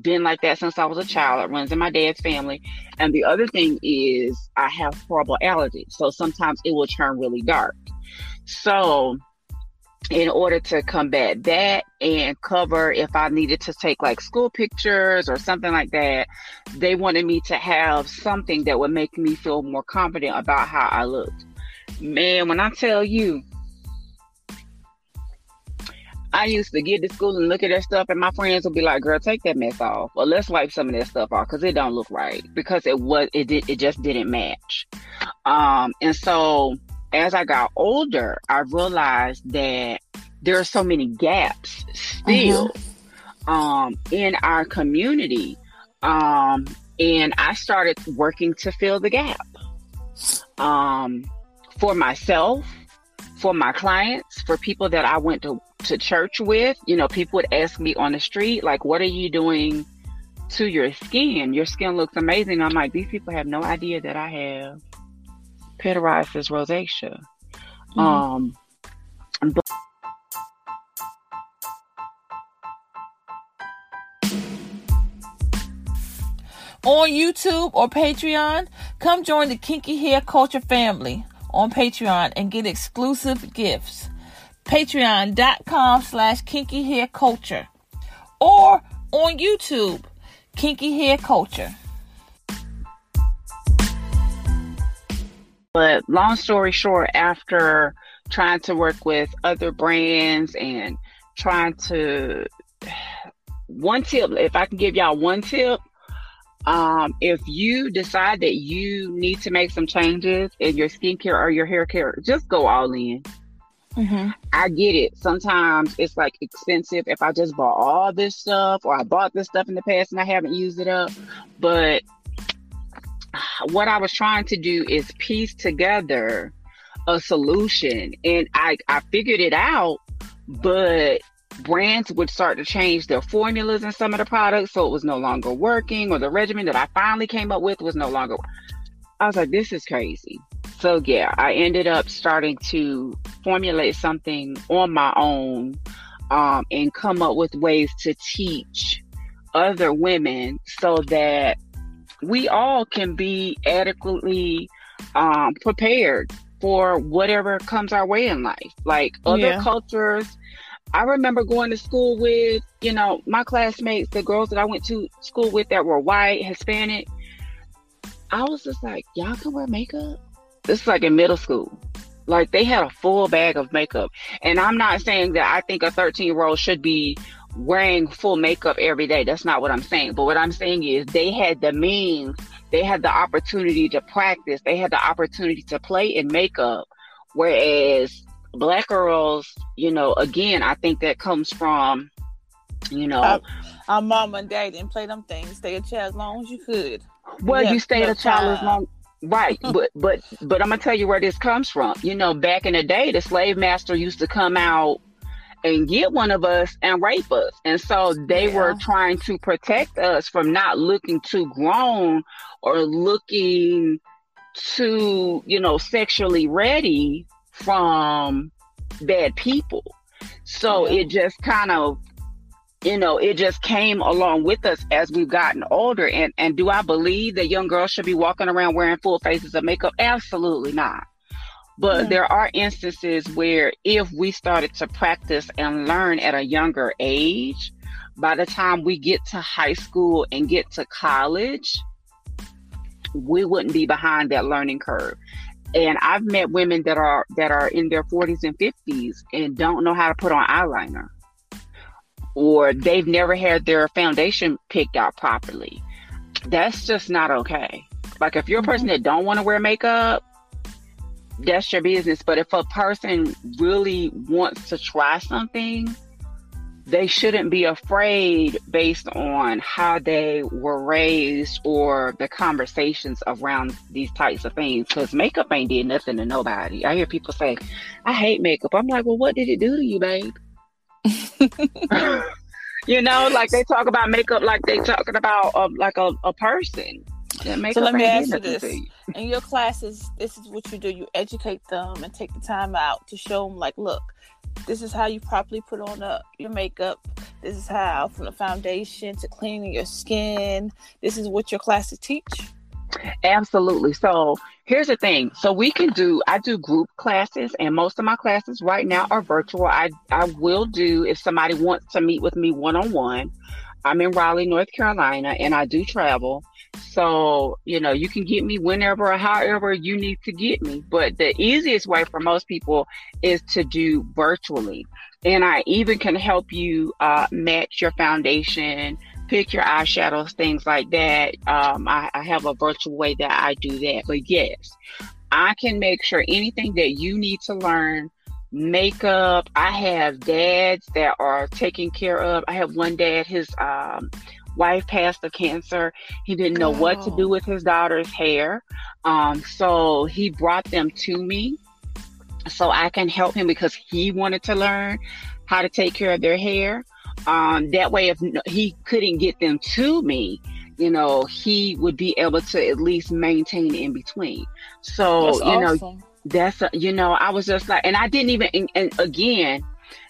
been like that since I was a child. It runs in my dad's family. And the other thing is I have horrible allergies. So sometimes it will turn really dark. So in order to combat that and cover if I needed to take like school pictures or something like that, they wanted me to have something that would make me feel more confident about how I looked. Man, when I tell you, I used to get to school and look at that stuff, and my friends would be like, "Girl, take that mess off, or let's wipe some of that stuff off because it don't look right because it was it did it just didn't match." Um, and so as I got older, I realized that there are so many gaps still um, in our community, um, and I started working to fill the gap um, for myself, for my clients, for people that I went to to church with. You know, people would ask me on the street, like, "What are you doing?" To your skin, your skin looks amazing. I'm like, these people have no idea that I have pityriasis rosacea. Mhm. Um, but on YouTube or Patreon, come join the Kinky Hair Culture family on Patreon and get exclusive gifts. Patreon.com slash Kinky Hair Culture or on YouTube, Kinky Hair Culture. but long story short, after trying to work with other brands and trying to one tip, if I can give y'all one tip, um, if you decide that you need to make some changes in your skincare or your hair care, just go all in. Mm-hmm. I get it. Sometimes it's like expensive if I just bought all this stuff or I bought this stuff in the past and I haven't used it up. But what I was trying to do is piece together a solution and I, I figured it out, but brands would start to change their formulas in some of the products so it was no longer working or the regimen that I finally came up with was no longer I was like, this is crazy. So yeah, I ended up starting to formulate something on my own um, and come up with ways to teach other women so that we all can be adequately um, prepared for whatever comes our way in life. Like other Yeah. cultures, I remember going to school with, you know, my classmates, the girls that I went to school with that were white, Hispanic. I was just like, y'all can wear makeup? This is like in middle school. Like they had a full bag of makeup. And I'm not saying that I think a 13 year old should be wearing full makeup every day. That's not what I'm saying. But what I'm saying is they had the means, they had the opportunity to practice, they had the opportunity to play in makeup. Whereas black girls, you know, again, I think that comes from, you know, Uh, Our mom and dad didn't play them things. Stay a child as long as you could. Well, Yeah, you stayed a child as long, right? but but but I'm gonna tell you where this comes from. You know, back in the day, the slave master used to come out and get one of us and rape us, and so they were trying to protect us from not looking too grown or looking too, you know, sexually ready from bad people. So Yeah. it just kind of you know, it just came along with us as we've gotten older. And and do I believe that young girls should be walking around wearing full faces of makeup? Absolutely not. But Yeah. there are instances where if we started to practice and learn at a younger age, by the time we get to high school and get to college, we wouldn't be behind that learning curve. And I've met women that are that are in their 40s and 50s and don't know how to put on eyeliner or they've never had their foundation picked out properly. That's just not okay. Like if you're a mm-hmm. person that don't want to wear makeup, that's your business. But if a person really wants to try something, they shouldn't be afraid based on how they were raised or the conversations around these types of things. Because makeup ain't did nothing to nobody. I hear people say, I hate makeup. I'm like, well, what did it do to you, babe? you know, like they talk about makeup like they talking about uh, like a, a person. so let me ask you this: you. in your classes, this is what you do. You educate them and take the time out to show them, like, look, this is how you properly put on a, your makeup. This is how, from the foundation to cleaning your skin. This is what your classes teach. Absolutely. So here's the thing. So we can do I do group classes and most of my classes right now are virtual. I I will do if somebody wants to meet with me one on one. I'm in Raleigh, North Carolina and I do travel. So, you know, you can get me whenever or however you need to get me. But the easiest way for most people is to do virtually. And I even can help you uh, match your foundation, pick your eyeshadows, things like that. Um, I, I have a virtual way that I do that. But yes, I can make sure anything that you need to learn makeup. I have dads that are taken care of. I have one dad, his um, wife passed of cancer. He didn't know oh. what to do oh. with his daughter's hair. Um, so he brought them to me so I can help him because he wanted to learn how to take care of their hair. Um, that way, if he couldn't get them to me, you know, he would be able to at least maintain in between. So, that's you awesome. know, that's, a, you know, I was just like, and I didn't even, and, and again,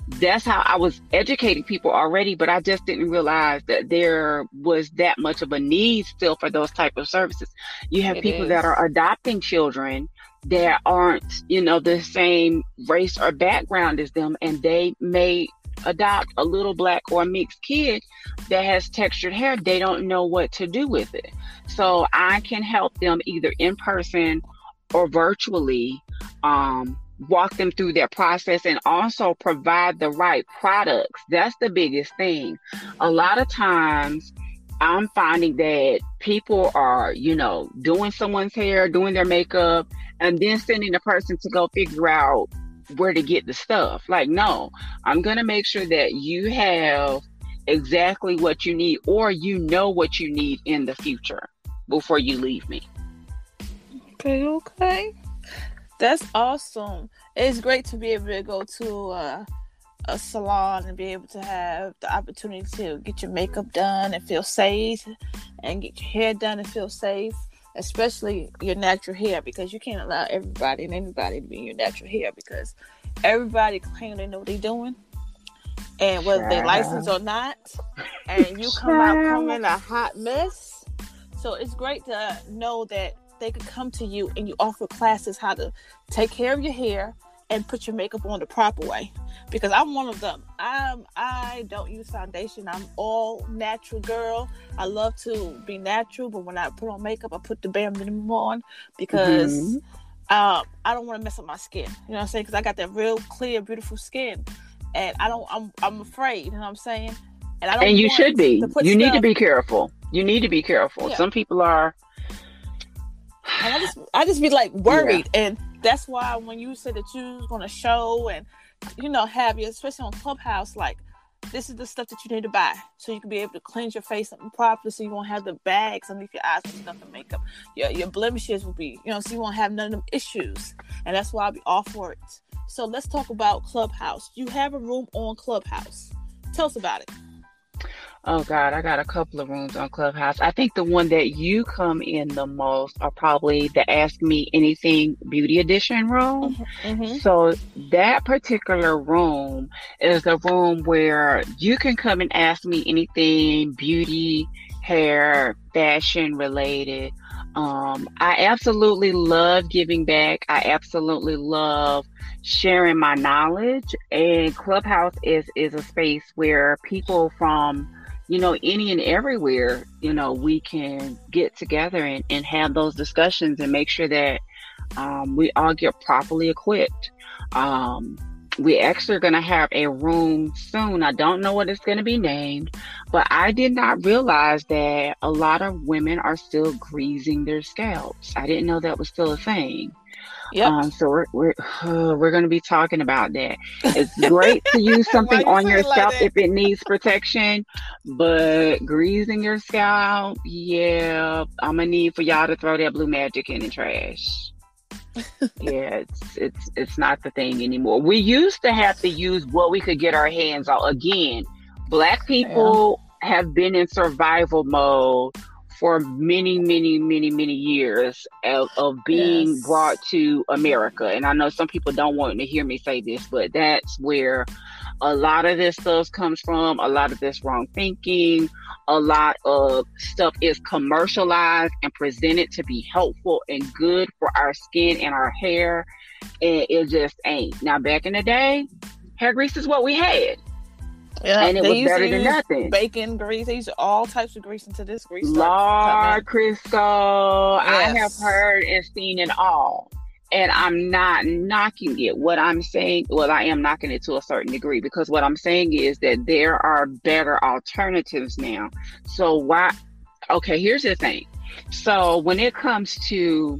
that's how I was educating people already, but I just didn't realize that there was that much of a need still for those type of services. You have it people is. that are adopting children that aren't, you know, the same race or background as them, and they may adopt a little black or mixed kid that has textured hair, they don't know what to do with it. So I can help them either in person or virtually um, walk them through their process and also provide the right products. That's the biggest thing. A lot of times, I'm finding that people are, you know, doing someone's hair, doing their makeup, and then sending the person to go figure out where to get the stuff. Like, no, I'm going to make sure that you have exactly what you need or you know what you need in the future before you leave me. Okay, okay. That's awesome. It's great to be able to go to uh, a salon and be able to have the opportunity to get your makeup done and feel safe and get your hair done and feel safe especially your natural hair, because you can't allow everybody and anybody to be in your natural hair because everybody claim they know what they're doing. And whether they license or not, and you come out coming a hot mess. So it's great to know that they could come to you and you offer classes how to take care of your hair and put your makeup on the proper way because I'm one of them. I'm I don't use foundation. I'm all natural girl. I love to be natural, but when I put on makeup, I put the bare minimum on because mm-hmm. um, I don't want to mess up my skin. You know what I'm saying? Because I got that real clear, beautiful skin, and I don't. I'm I'm afraid. You know what I'm saying? And I don't. And you should be. You stuff, need to be careful. You need to be careful. Yeah. Some people are. And I just I just be like worried yeah. and that's why when you said that you was gonna show and you know have you especially on Clubhouse, like this is the stuff that you need to buy so you can be able to cleanse your face properly so you won't have the bags underneath your eyes with nothing makeup. Your your blemishes will be, you know, so you won't have none of them issues. And that's why I'll be all for it. So let's talk about Clubhouse. You have a room on Clubhouse. Tell us about it. Oh God, I got a couple of rooms on Clubhouse. I think the one that you come in the most are probably the Ask Me Anything Beauty Edition room. Mm-hmm, mm-hmm. So that particular room is a room where you can come and ask me anything beauty, hair, fashion related. Um, I absolutely love giving back. I absolutely love sharing my knowledge. And Clubhouse is is a space where people from you know, any and everywhere, you know, we can get together and, and have those discussions and make sure that um, we all get properly equipped. Um, we actually are going to have a room soon. I don't know what it's going to be named, but I did not realize that a lot of women are still greasing their scalps. I didn't know that was still a thing. Yep. Um, so we're we're uh, we're going to be talking about that. It's great to use something you on your scalp like if it needs protection, but greasing your scalp, yeah, I'm gonna need for y'all to throw that blue magic in the trash. yeah, it's it's it's not the thing anymore. We used to have to use what we could get our hands on. Again, black people yeah. have been in survival mode for many, many, many, many years of, of being yes. brought to America. And I know some people don't want to hear me say this, but that's where a lot of this stuff comes from. A lot of this wrong thinking, a lot of stuff is commercialized and presented to be helpful and good for our skin and our hair. And it just ain't. Now, back in the day, hair grease is what we had. Yeah, and it was better than nothing. Bacon grease. They use all types of grease into this grease. Lord Crisco. Yes. I have heard and seen it all. And I'm not knocking it. What I'm saying, well, I am knocking it to a certain degree because what I'm saying is that there are better alternatives now. So why? Okay, here's the thing. So when it comes to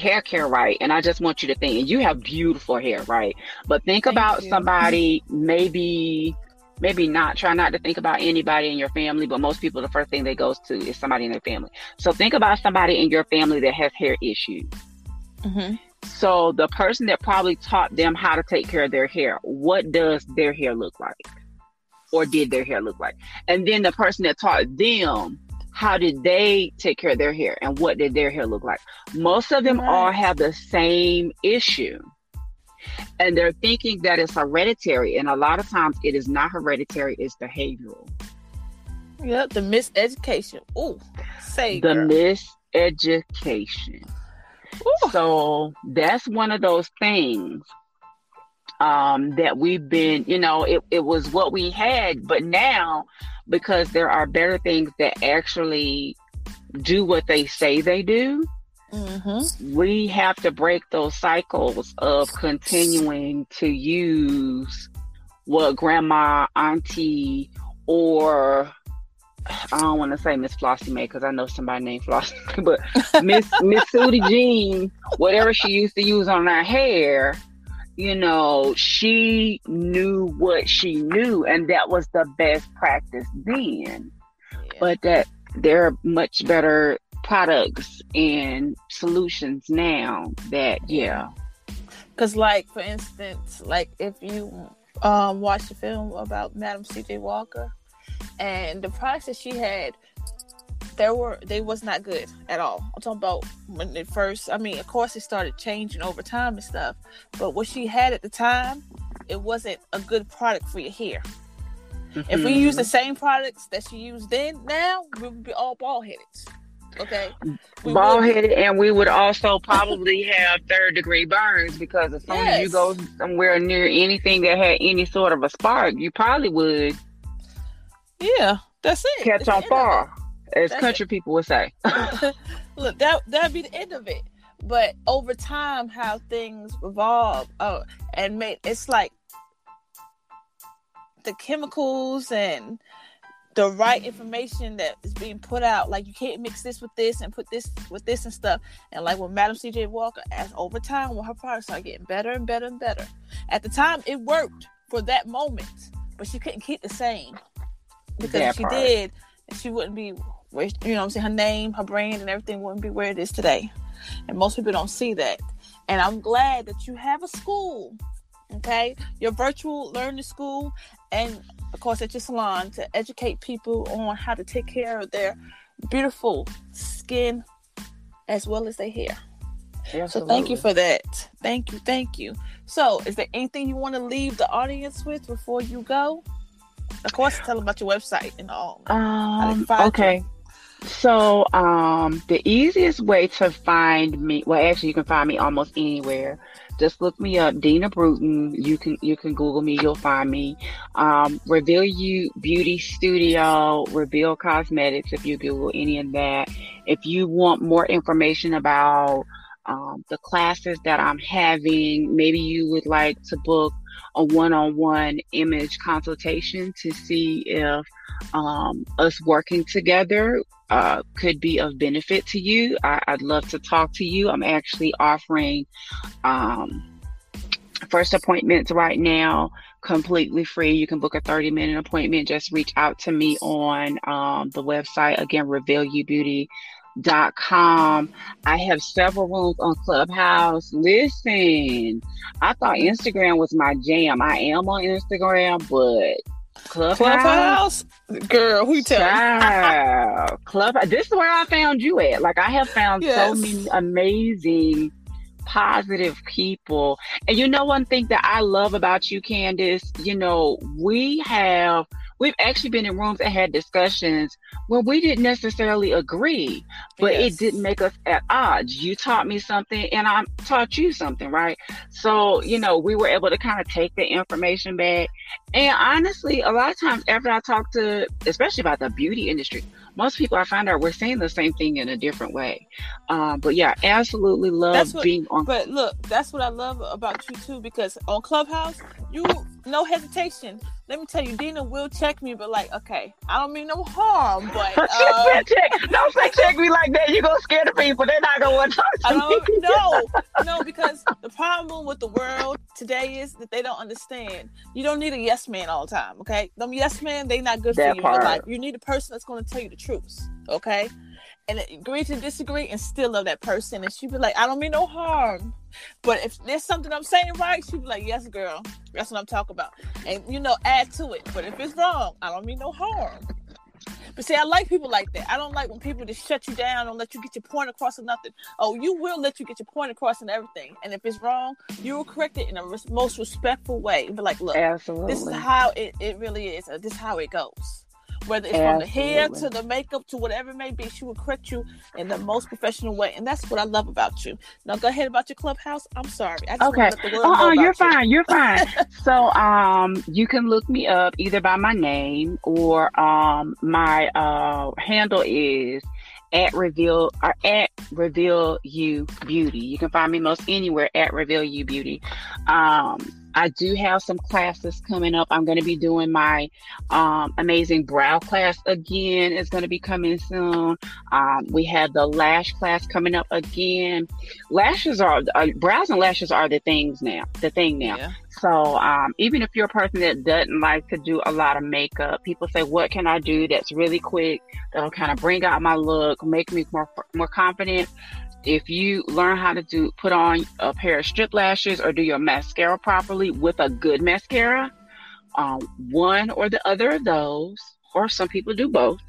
hair care right and i just want you to think and you have beautiful hair right but think Thank about you. somebody maybe maybe not try not to think about anybody in your family, but most people, the first thing they goes to is somebody in their family. So think about somebody in your family that has hair issues. Mm-hmm. So the person that probably taught them how to take care of their hair, what does their hair look like? Or did their hair look like? And then the person that taught them, how did they take care of their hair and what did their hair look like? Most of them right. all have the same issue and they're thinking that it's hereditary and a lot of times it is not hereditary it's behavioral yep the miseducation oh say the girl. miseducation Ooh. so that's one of those things um, that we've been, you know, it, it was what we had, but now because there are better things that actually do what they say they do, Mm-hmm. We have to break those cycles of continuing to use what grandma, auntie, or I don't want to say Miss Flossie made because I know somebody named Flossie, but Miss Miss Sudie Jean, whatever she used to use on her hair, you know, she knew what she knew, and that was the best practice then. Yeah. But that there are much better products and solutions now that yeah because like for instance like if you um watch the film about madam cj walker and the products that she had there were they was not good at all i'm talking about when it first i mean of course it started changing over time and stuff but what she had at the time it wasn't a good product for your hair mm-hmm. if we use the mm-hmm. same products that she used then now we would be all bald headed Okay. Bald headed, and we would also probably have third degree burns because as soon yes. as you go somewhere near anything that had any sort of a spark, you probably would. Yeah, that's it. Catch on fire, as that's country it. people would say. Look, that that'd be the end of it. But over time, how things evolve, uh, and made it's like the chemicals and the right information that is being put out. Like you can't mix this with this and put this with this and stuff. And like with Madam C.J. Walker, as over time, when her products are getting better and better and better. At the time, it worked for that moment, but she couldn't keep the same because that if she part. did, she wouldn't be. Where, you know, I'm saying her name, her brand, and everything wouldn't be where it is today. And most people don't see that. And I'm glad that you have a school okay your virtual learning school and of course, at your salon to educate people on how to take care of their beautiful skin as well as their hair. Absolutely. So thank you for that. Thank you, thank you. So, is there anything you want to leave the audience with before you go? Of course, tell them about your website and all. Um, okay. You. So, um, the easiest way to find me, well, actually, you can find me almost anywhere. Just look me up, Dina Bruton. You can you can Google me, you'll find me. Um, Reveal You Beauty Studio, Reveal Cosmetics. If you Google any of that, if you want more information about um, the classes that I'm having, maybe you would like to book a one-on-one image consultation to see if um, us working together uh, could be of benefit to you. I, would love to talk to you. I'm actually offering um, first appointments right now completely free. You can book a 30 minute appointment. Just reach out to me on um, the website again, revealyoubeauty.com. I have several rooms on Clubhouse. Listen, I thought Instagram was my jam. I am on Instagram, but Clubhouse, Clubhouse, girl, who you tell? Child, Club. This is where I found you at. Like I have found so many amazing, positive people. And you know one thing that I love about you, Candace. You know we have we've actually been in rooms and had discussions where we didn't necessarily agree, but Yes. it didn't make us at odds. You taught me something, and I taught you something, right? So you know we were able to kind of take the information back. And honestly, a lot of times after I talk to, especially about the beauty industry, most people I find out we're saying the same thing in a different way. Um, but yeah, absolutely love what- being on. But look, that's what I love about you too, because on Clubhouse, you no hesitation. Let me tell you, Dina will check me, but like, okay, I don't mean no harm, but uh, check. Don't fact check me like that. You're gonna scare the people. They're not gonna want to talk to I me. don't no, no, because the problem with the world today is that they don't understand. You don't need a yes man all the time, okay? Them yes men, they not good That for you in your part. life. You need a person that's going to tell you the truth, okay? And agree to disagree and still love that person. And she be like, I don't mean no harm. But if there's something I'm saying right, she be like, Yes, girl, that's what I'm talking about. And you know, add to it. But if it's wrong, I don't mean no harm. But see, I like people like that. I don't like when people just shut you down and let you get your point across or nothing. Oh, you will let you get your point across and everything. And if it's wrong, you will correct it in the most respectful way. Be like, look, Absolutely. this is how it, it really is. This is how it goes. Whether it's from the hair to the makeup to whatever it may be, she will correct you in the most professional way. And that's what I love about you. Now go ahead about your clubhouse. I'm sorry. I just Okay. want to let the world know Uh-uh, you're you. fine. You're fine. so, um, you can look me up either by my name or um, my uh, handle is at reveal or at reveal you beauty. You can find me most anywhere at reveal you beauty. Um, I do have some classes coming up. I'm going to be doing my um, amazing brow class again. It's going to be coming soon. Um, we have the lash class coming up again lashes are uh, brows and lashes are the things now the thing now Yeah. so um, even if you're a person that doesn't like to do a lot of makeup people say what can i do that's really quick that'll kind of bring out my look make me more more confident if you learn how to do put on a pair of strip lashes or do your mascara properly with a good mascara um, one or the other of those or some people do both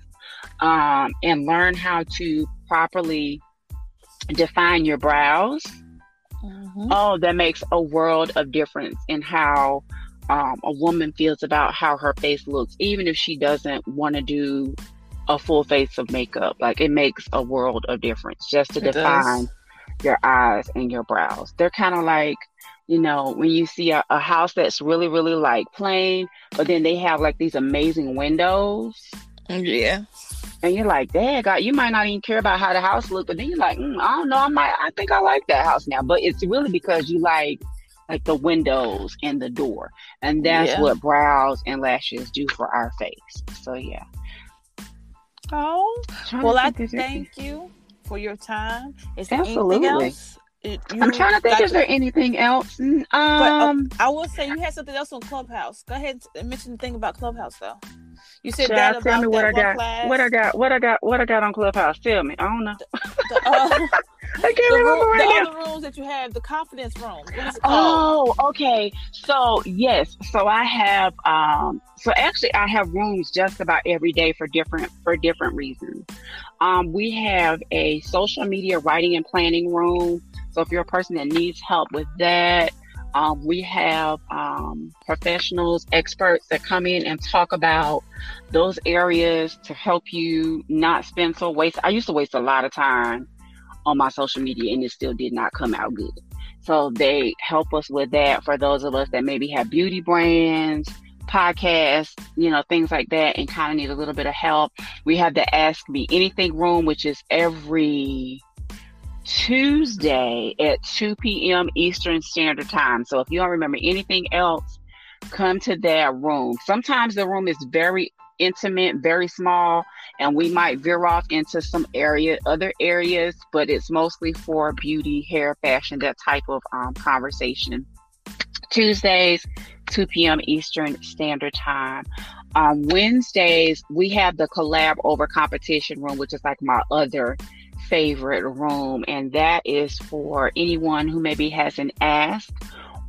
um, and learn how to properly define your brows Mhm. Oh, that makes a world of difference in how um, a woman feels about how her face looks, even if she doesn't want to do a full face of makeup. Like it makes a world of difference just to It does. define your eyes and your brows. They're kind of like, you know, when you see a, a house that's really, really like plain, but then they have like these amazing windows. Yeah. And you're like, Dad, God, you might not even care about how the house looks, but then you're like, mm, I don't know, I might, I think I like that house now. But it's really because you like, like the windows and the door, and that's Yeah. what brows and lashes do for our face. So yeah. Oh. Well, I think, is there- thank you for your time. Is there anything Absolutely. else? It- you I'm trying to think. Is there anything else? Mm, But uh, Um, I will say you had something else on Clubhouse. Go ahead and mention the thing about Clubhouse, though. You said child, that tell about me what I got. class. What I got. What I got. What I got on Clubhouse. Tell me. I don't know. The, uh, I can't the, remember room, right the now. other rooms that you have, the confidence room. What is it called? Oh, okay. So yes, so I have um so actually I have rooms just about every day for different for different reasons. Um we have a social media writing and planning room. So if you're a person that needs help with that, um, we have um, professionals, experts that come in and talk about those areas to help you not spend so waste. I used to waste a lot of time on my social media and it still did not come out good. So they help us with that for those of us that maybe have beauty brands, podcasts, you know, things like that, and kind of need a little bit of help. We have the Ask Me Anything room, which is every Tuesday at 2 p.m. Eastern Standard Time. So if you don't remember anything else, come to that room. Sometimes the room is very intimate, very small, and we might veer off into some area, other areas, but it's mostly for beauty, hair, fashion, that type of um, conversation. Tuesdays, 2 p.m. Eastern Standard Time. On Wednesdays, we have the collab over competition room, which is like my other favorite room, and that is for anyone who maybe has an ask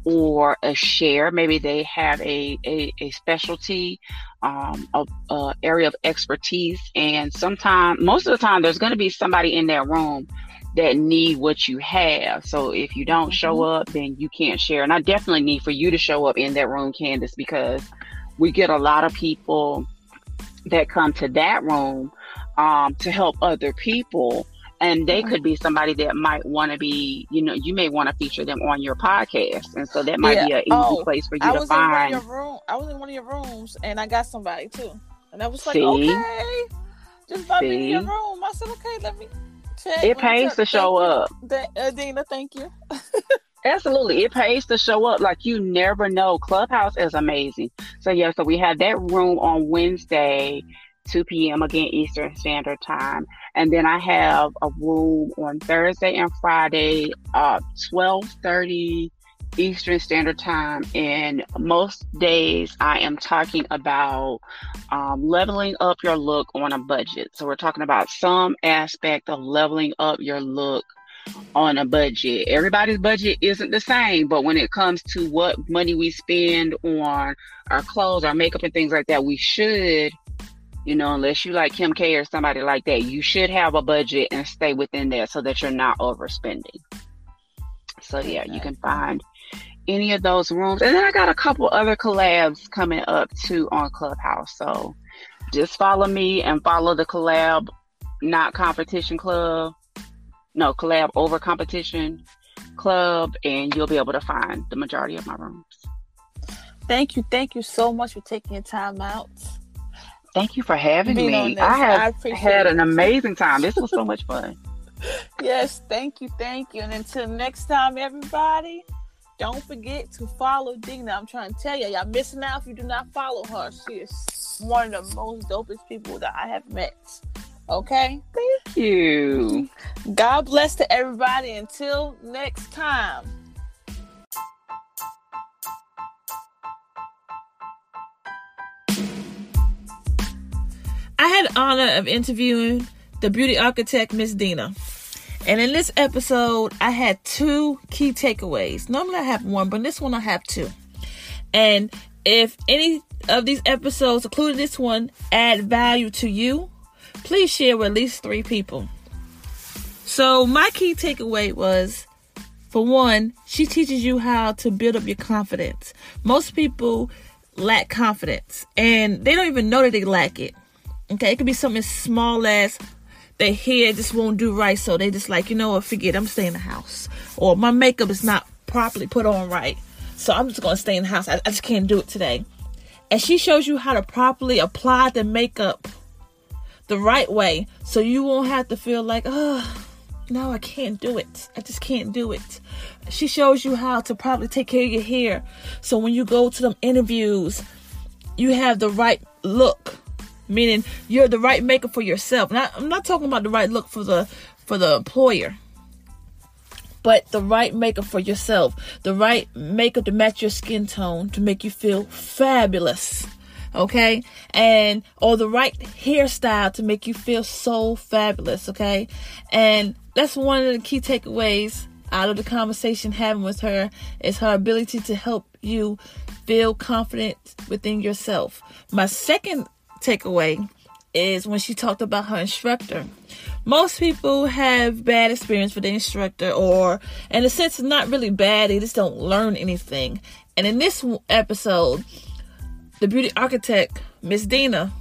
or a share. Maybe they have a, a, a specialty, um, a, a area of expertise. And sometimes, most of the time, there's going to be somebody in that room that need what you have. So if you don't show Mhm. up, then you can't share. And I definitely need for you to show up in that room, Candace, because we get a lot of people that come to that room um, to help other people. And they could be somebody that might want to be, you know, you may want to feature them on your podcast. And so that might Yeah. be an easy Oh, place for you I to was in one of find. room. I was in one of your rooms, and I got somebody too. And I was like, See? okay, just invite me in your room. I said, okay, let me check. It pays check. to show up. Thank you. Th- uh, Dina, thank you. Absolutely. It pays to show up. Like you never know. Clubhouse is amazing. So yeah, so we have that room on Wednesday, 2 p.m. again Eastern Standard Time. And then I have a room on Thursday and Friday, uh 12:30 Eastern Standard Time. And most days I am talking about um, leveling up your look on a budget. So we're talking about some aspect of leveling up your look on a budget. Everybody's budget isn't the same, but when it comes to what money we spend on our clothes, our makeup, and things like that, we should, you know, unless you like Kim K or somebody like that, you should have a budget and stay within that so that you're not overspending. So yeah, you can find any of those rooms, and then I got a couple other collabs coming up too on Clubhouse. So just follow me and follow the collab, not competition club no collab over competition club and you'll be able to find the majority of my rooms Thank you. Thank you so much for taking your time out. Thank you for having me i I have appreciate had an amazing time this was so much fun Yes, thank you, thank you. And until next time, everybody, don't forget to follow Dina. I'm trying to tell you, y'all missing out if you do not follow her. She is one of the most dopest people that I have met. Okay? thank you God bless to everybody. Until next time. I had the honor of interviewing the beauty architect, Miss Dina. And in this episode, I had two key takeaways. Normally I have one, but in this one I have two. And if any of these episodes, including this one, add value to you, please share with at least three people. So my key takeaway was for one, she teaches you how to build up your confidence. Most people lack confidence and they don't even know that they lack it. Okay, it could be something as small as their hair just won't do right, so they just like, you know what, forget, it, I'm staying in the house. Or my makeup is not properly put on right, so I'm just gonna stay in the house. I, I just can't do it today. And she shows you how to properly apply the makeup the right way so you won't have to feel like, oh, no, I can't do it. I just can't do it. She shows you how to properly take care of your hair so when you go to them interviews, you have the right look. Meaning you're the right makeup for yourself. Not, I'm not talking about the right look for the for the employer, but the right makeup for yourself. The right makeup to match your skin tone to make you feel fabulous okay and or the right hairstyle to make you feel so fabulous okay and that's one of the key takeaways out of the conversation having with her is her ability to help you feel confident within yourself my second takeaway is when she talked about her instructor most people have bad experience with the instructor or in a sense not really bad they just don't learn anything and in this episode the beauty architect, Miss Dina,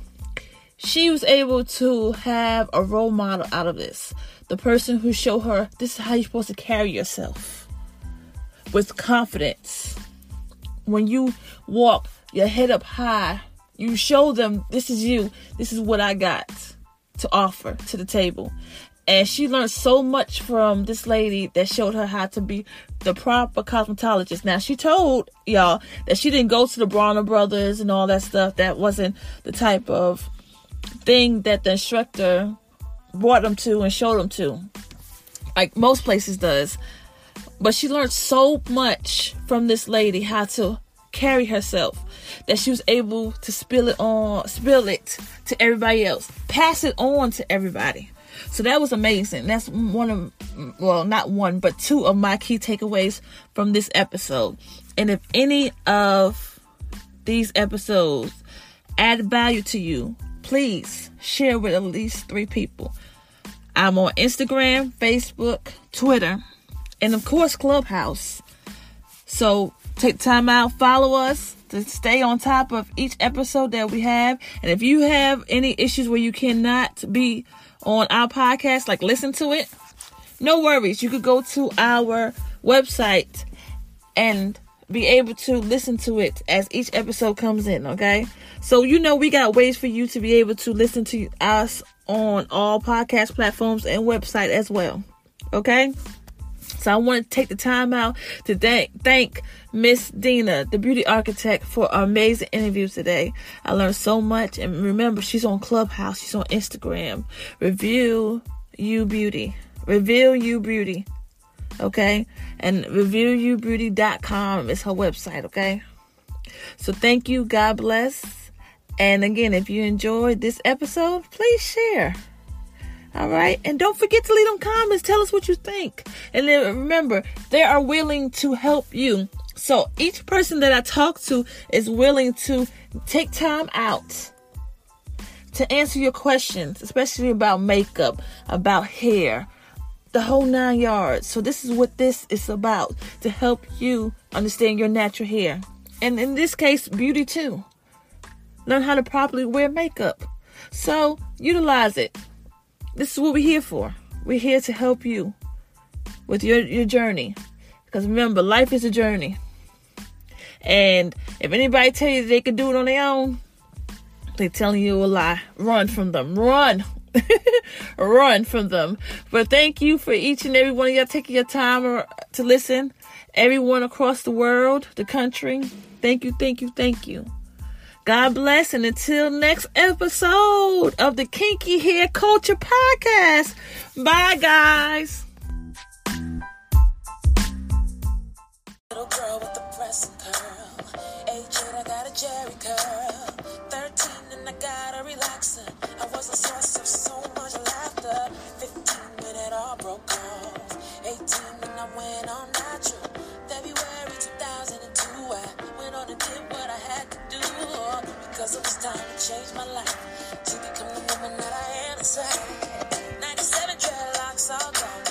she was able to have a role model out of this. The person who showed her this is how you're supposed to carry yourself with confidence. When you walk your head up high, you show them this is you, this is what I got to offer to the table. And she learned so much from this lady that showed her how to be the proper cosmetologist. Now, she told y'all that she didn't go to the Bronner Brothers and all that stuff. That wasn't the type of thing that the instructor brought them to and showed them to, like most places does. But she learned so much from this lady how to carry herself that she was able to spill it on, spill it to everybody else, pass it on to everybody. So that was amazing. That's one of, well, not one, but two of my key takeaways from this episode. And if any of these episodes add value to you, please share with at least three people. I'm on Instagram, Facebook, Twitter, and of course, Clubhouse. So take time out, follow us to stay on top of each episode that we have. And if you have any issues where you cannot be on our podcast, like listen to it, no worries. You could go to our website and be able to listen to it as each episode comes in, okay? So, you know, we got ways for you to be able to listen to us on all podcast platforms and website as well, okay? So I want to take the time out to thank thank Miss Dina, the beauty architect, for amazing interview today. I learned so much, and remember, she's on Clubhouse, she's on Instagram. Review you beauty, reveal you beauty, okay, and revealyoubeauty.com is her website, okay. So thank you, God bless, and again, if you enjoyed this episode, please share. All right. And don't forget to leave them comments. Tell us what you think. And then remember, they are willing to help you. So each person that I talk to is willing to take time out to answer your questions, especially about makeup, about hair, the whole nine yards. So this is what this is about to help you understand your natural hair. And in this case, beauty too. Learn how to properly wear makeup. So utilize it. This is what we're here for. We're here to help you with your, your journey. Because remember, life is a journey. And if anybody tell you they can do it on their own, they're telling you a lie. Run from them. Run. Run from them. But thank you for each and every one of y'all taking your time to listen. Everyone across the world, the country. Thank you, thank you, thank you. God bless, and until next episode of the Kinky Hair Culture Podcast. Bye, guys. Mary girl. 13 and I got a relaxer. I was the source of so much laughter. 15 when it all broke off. 18 when I went all natural. February 2002, I went on and did what I had to do. Because it was time to change my life to become the woman that I am inside. 97 dreadlocks all gone.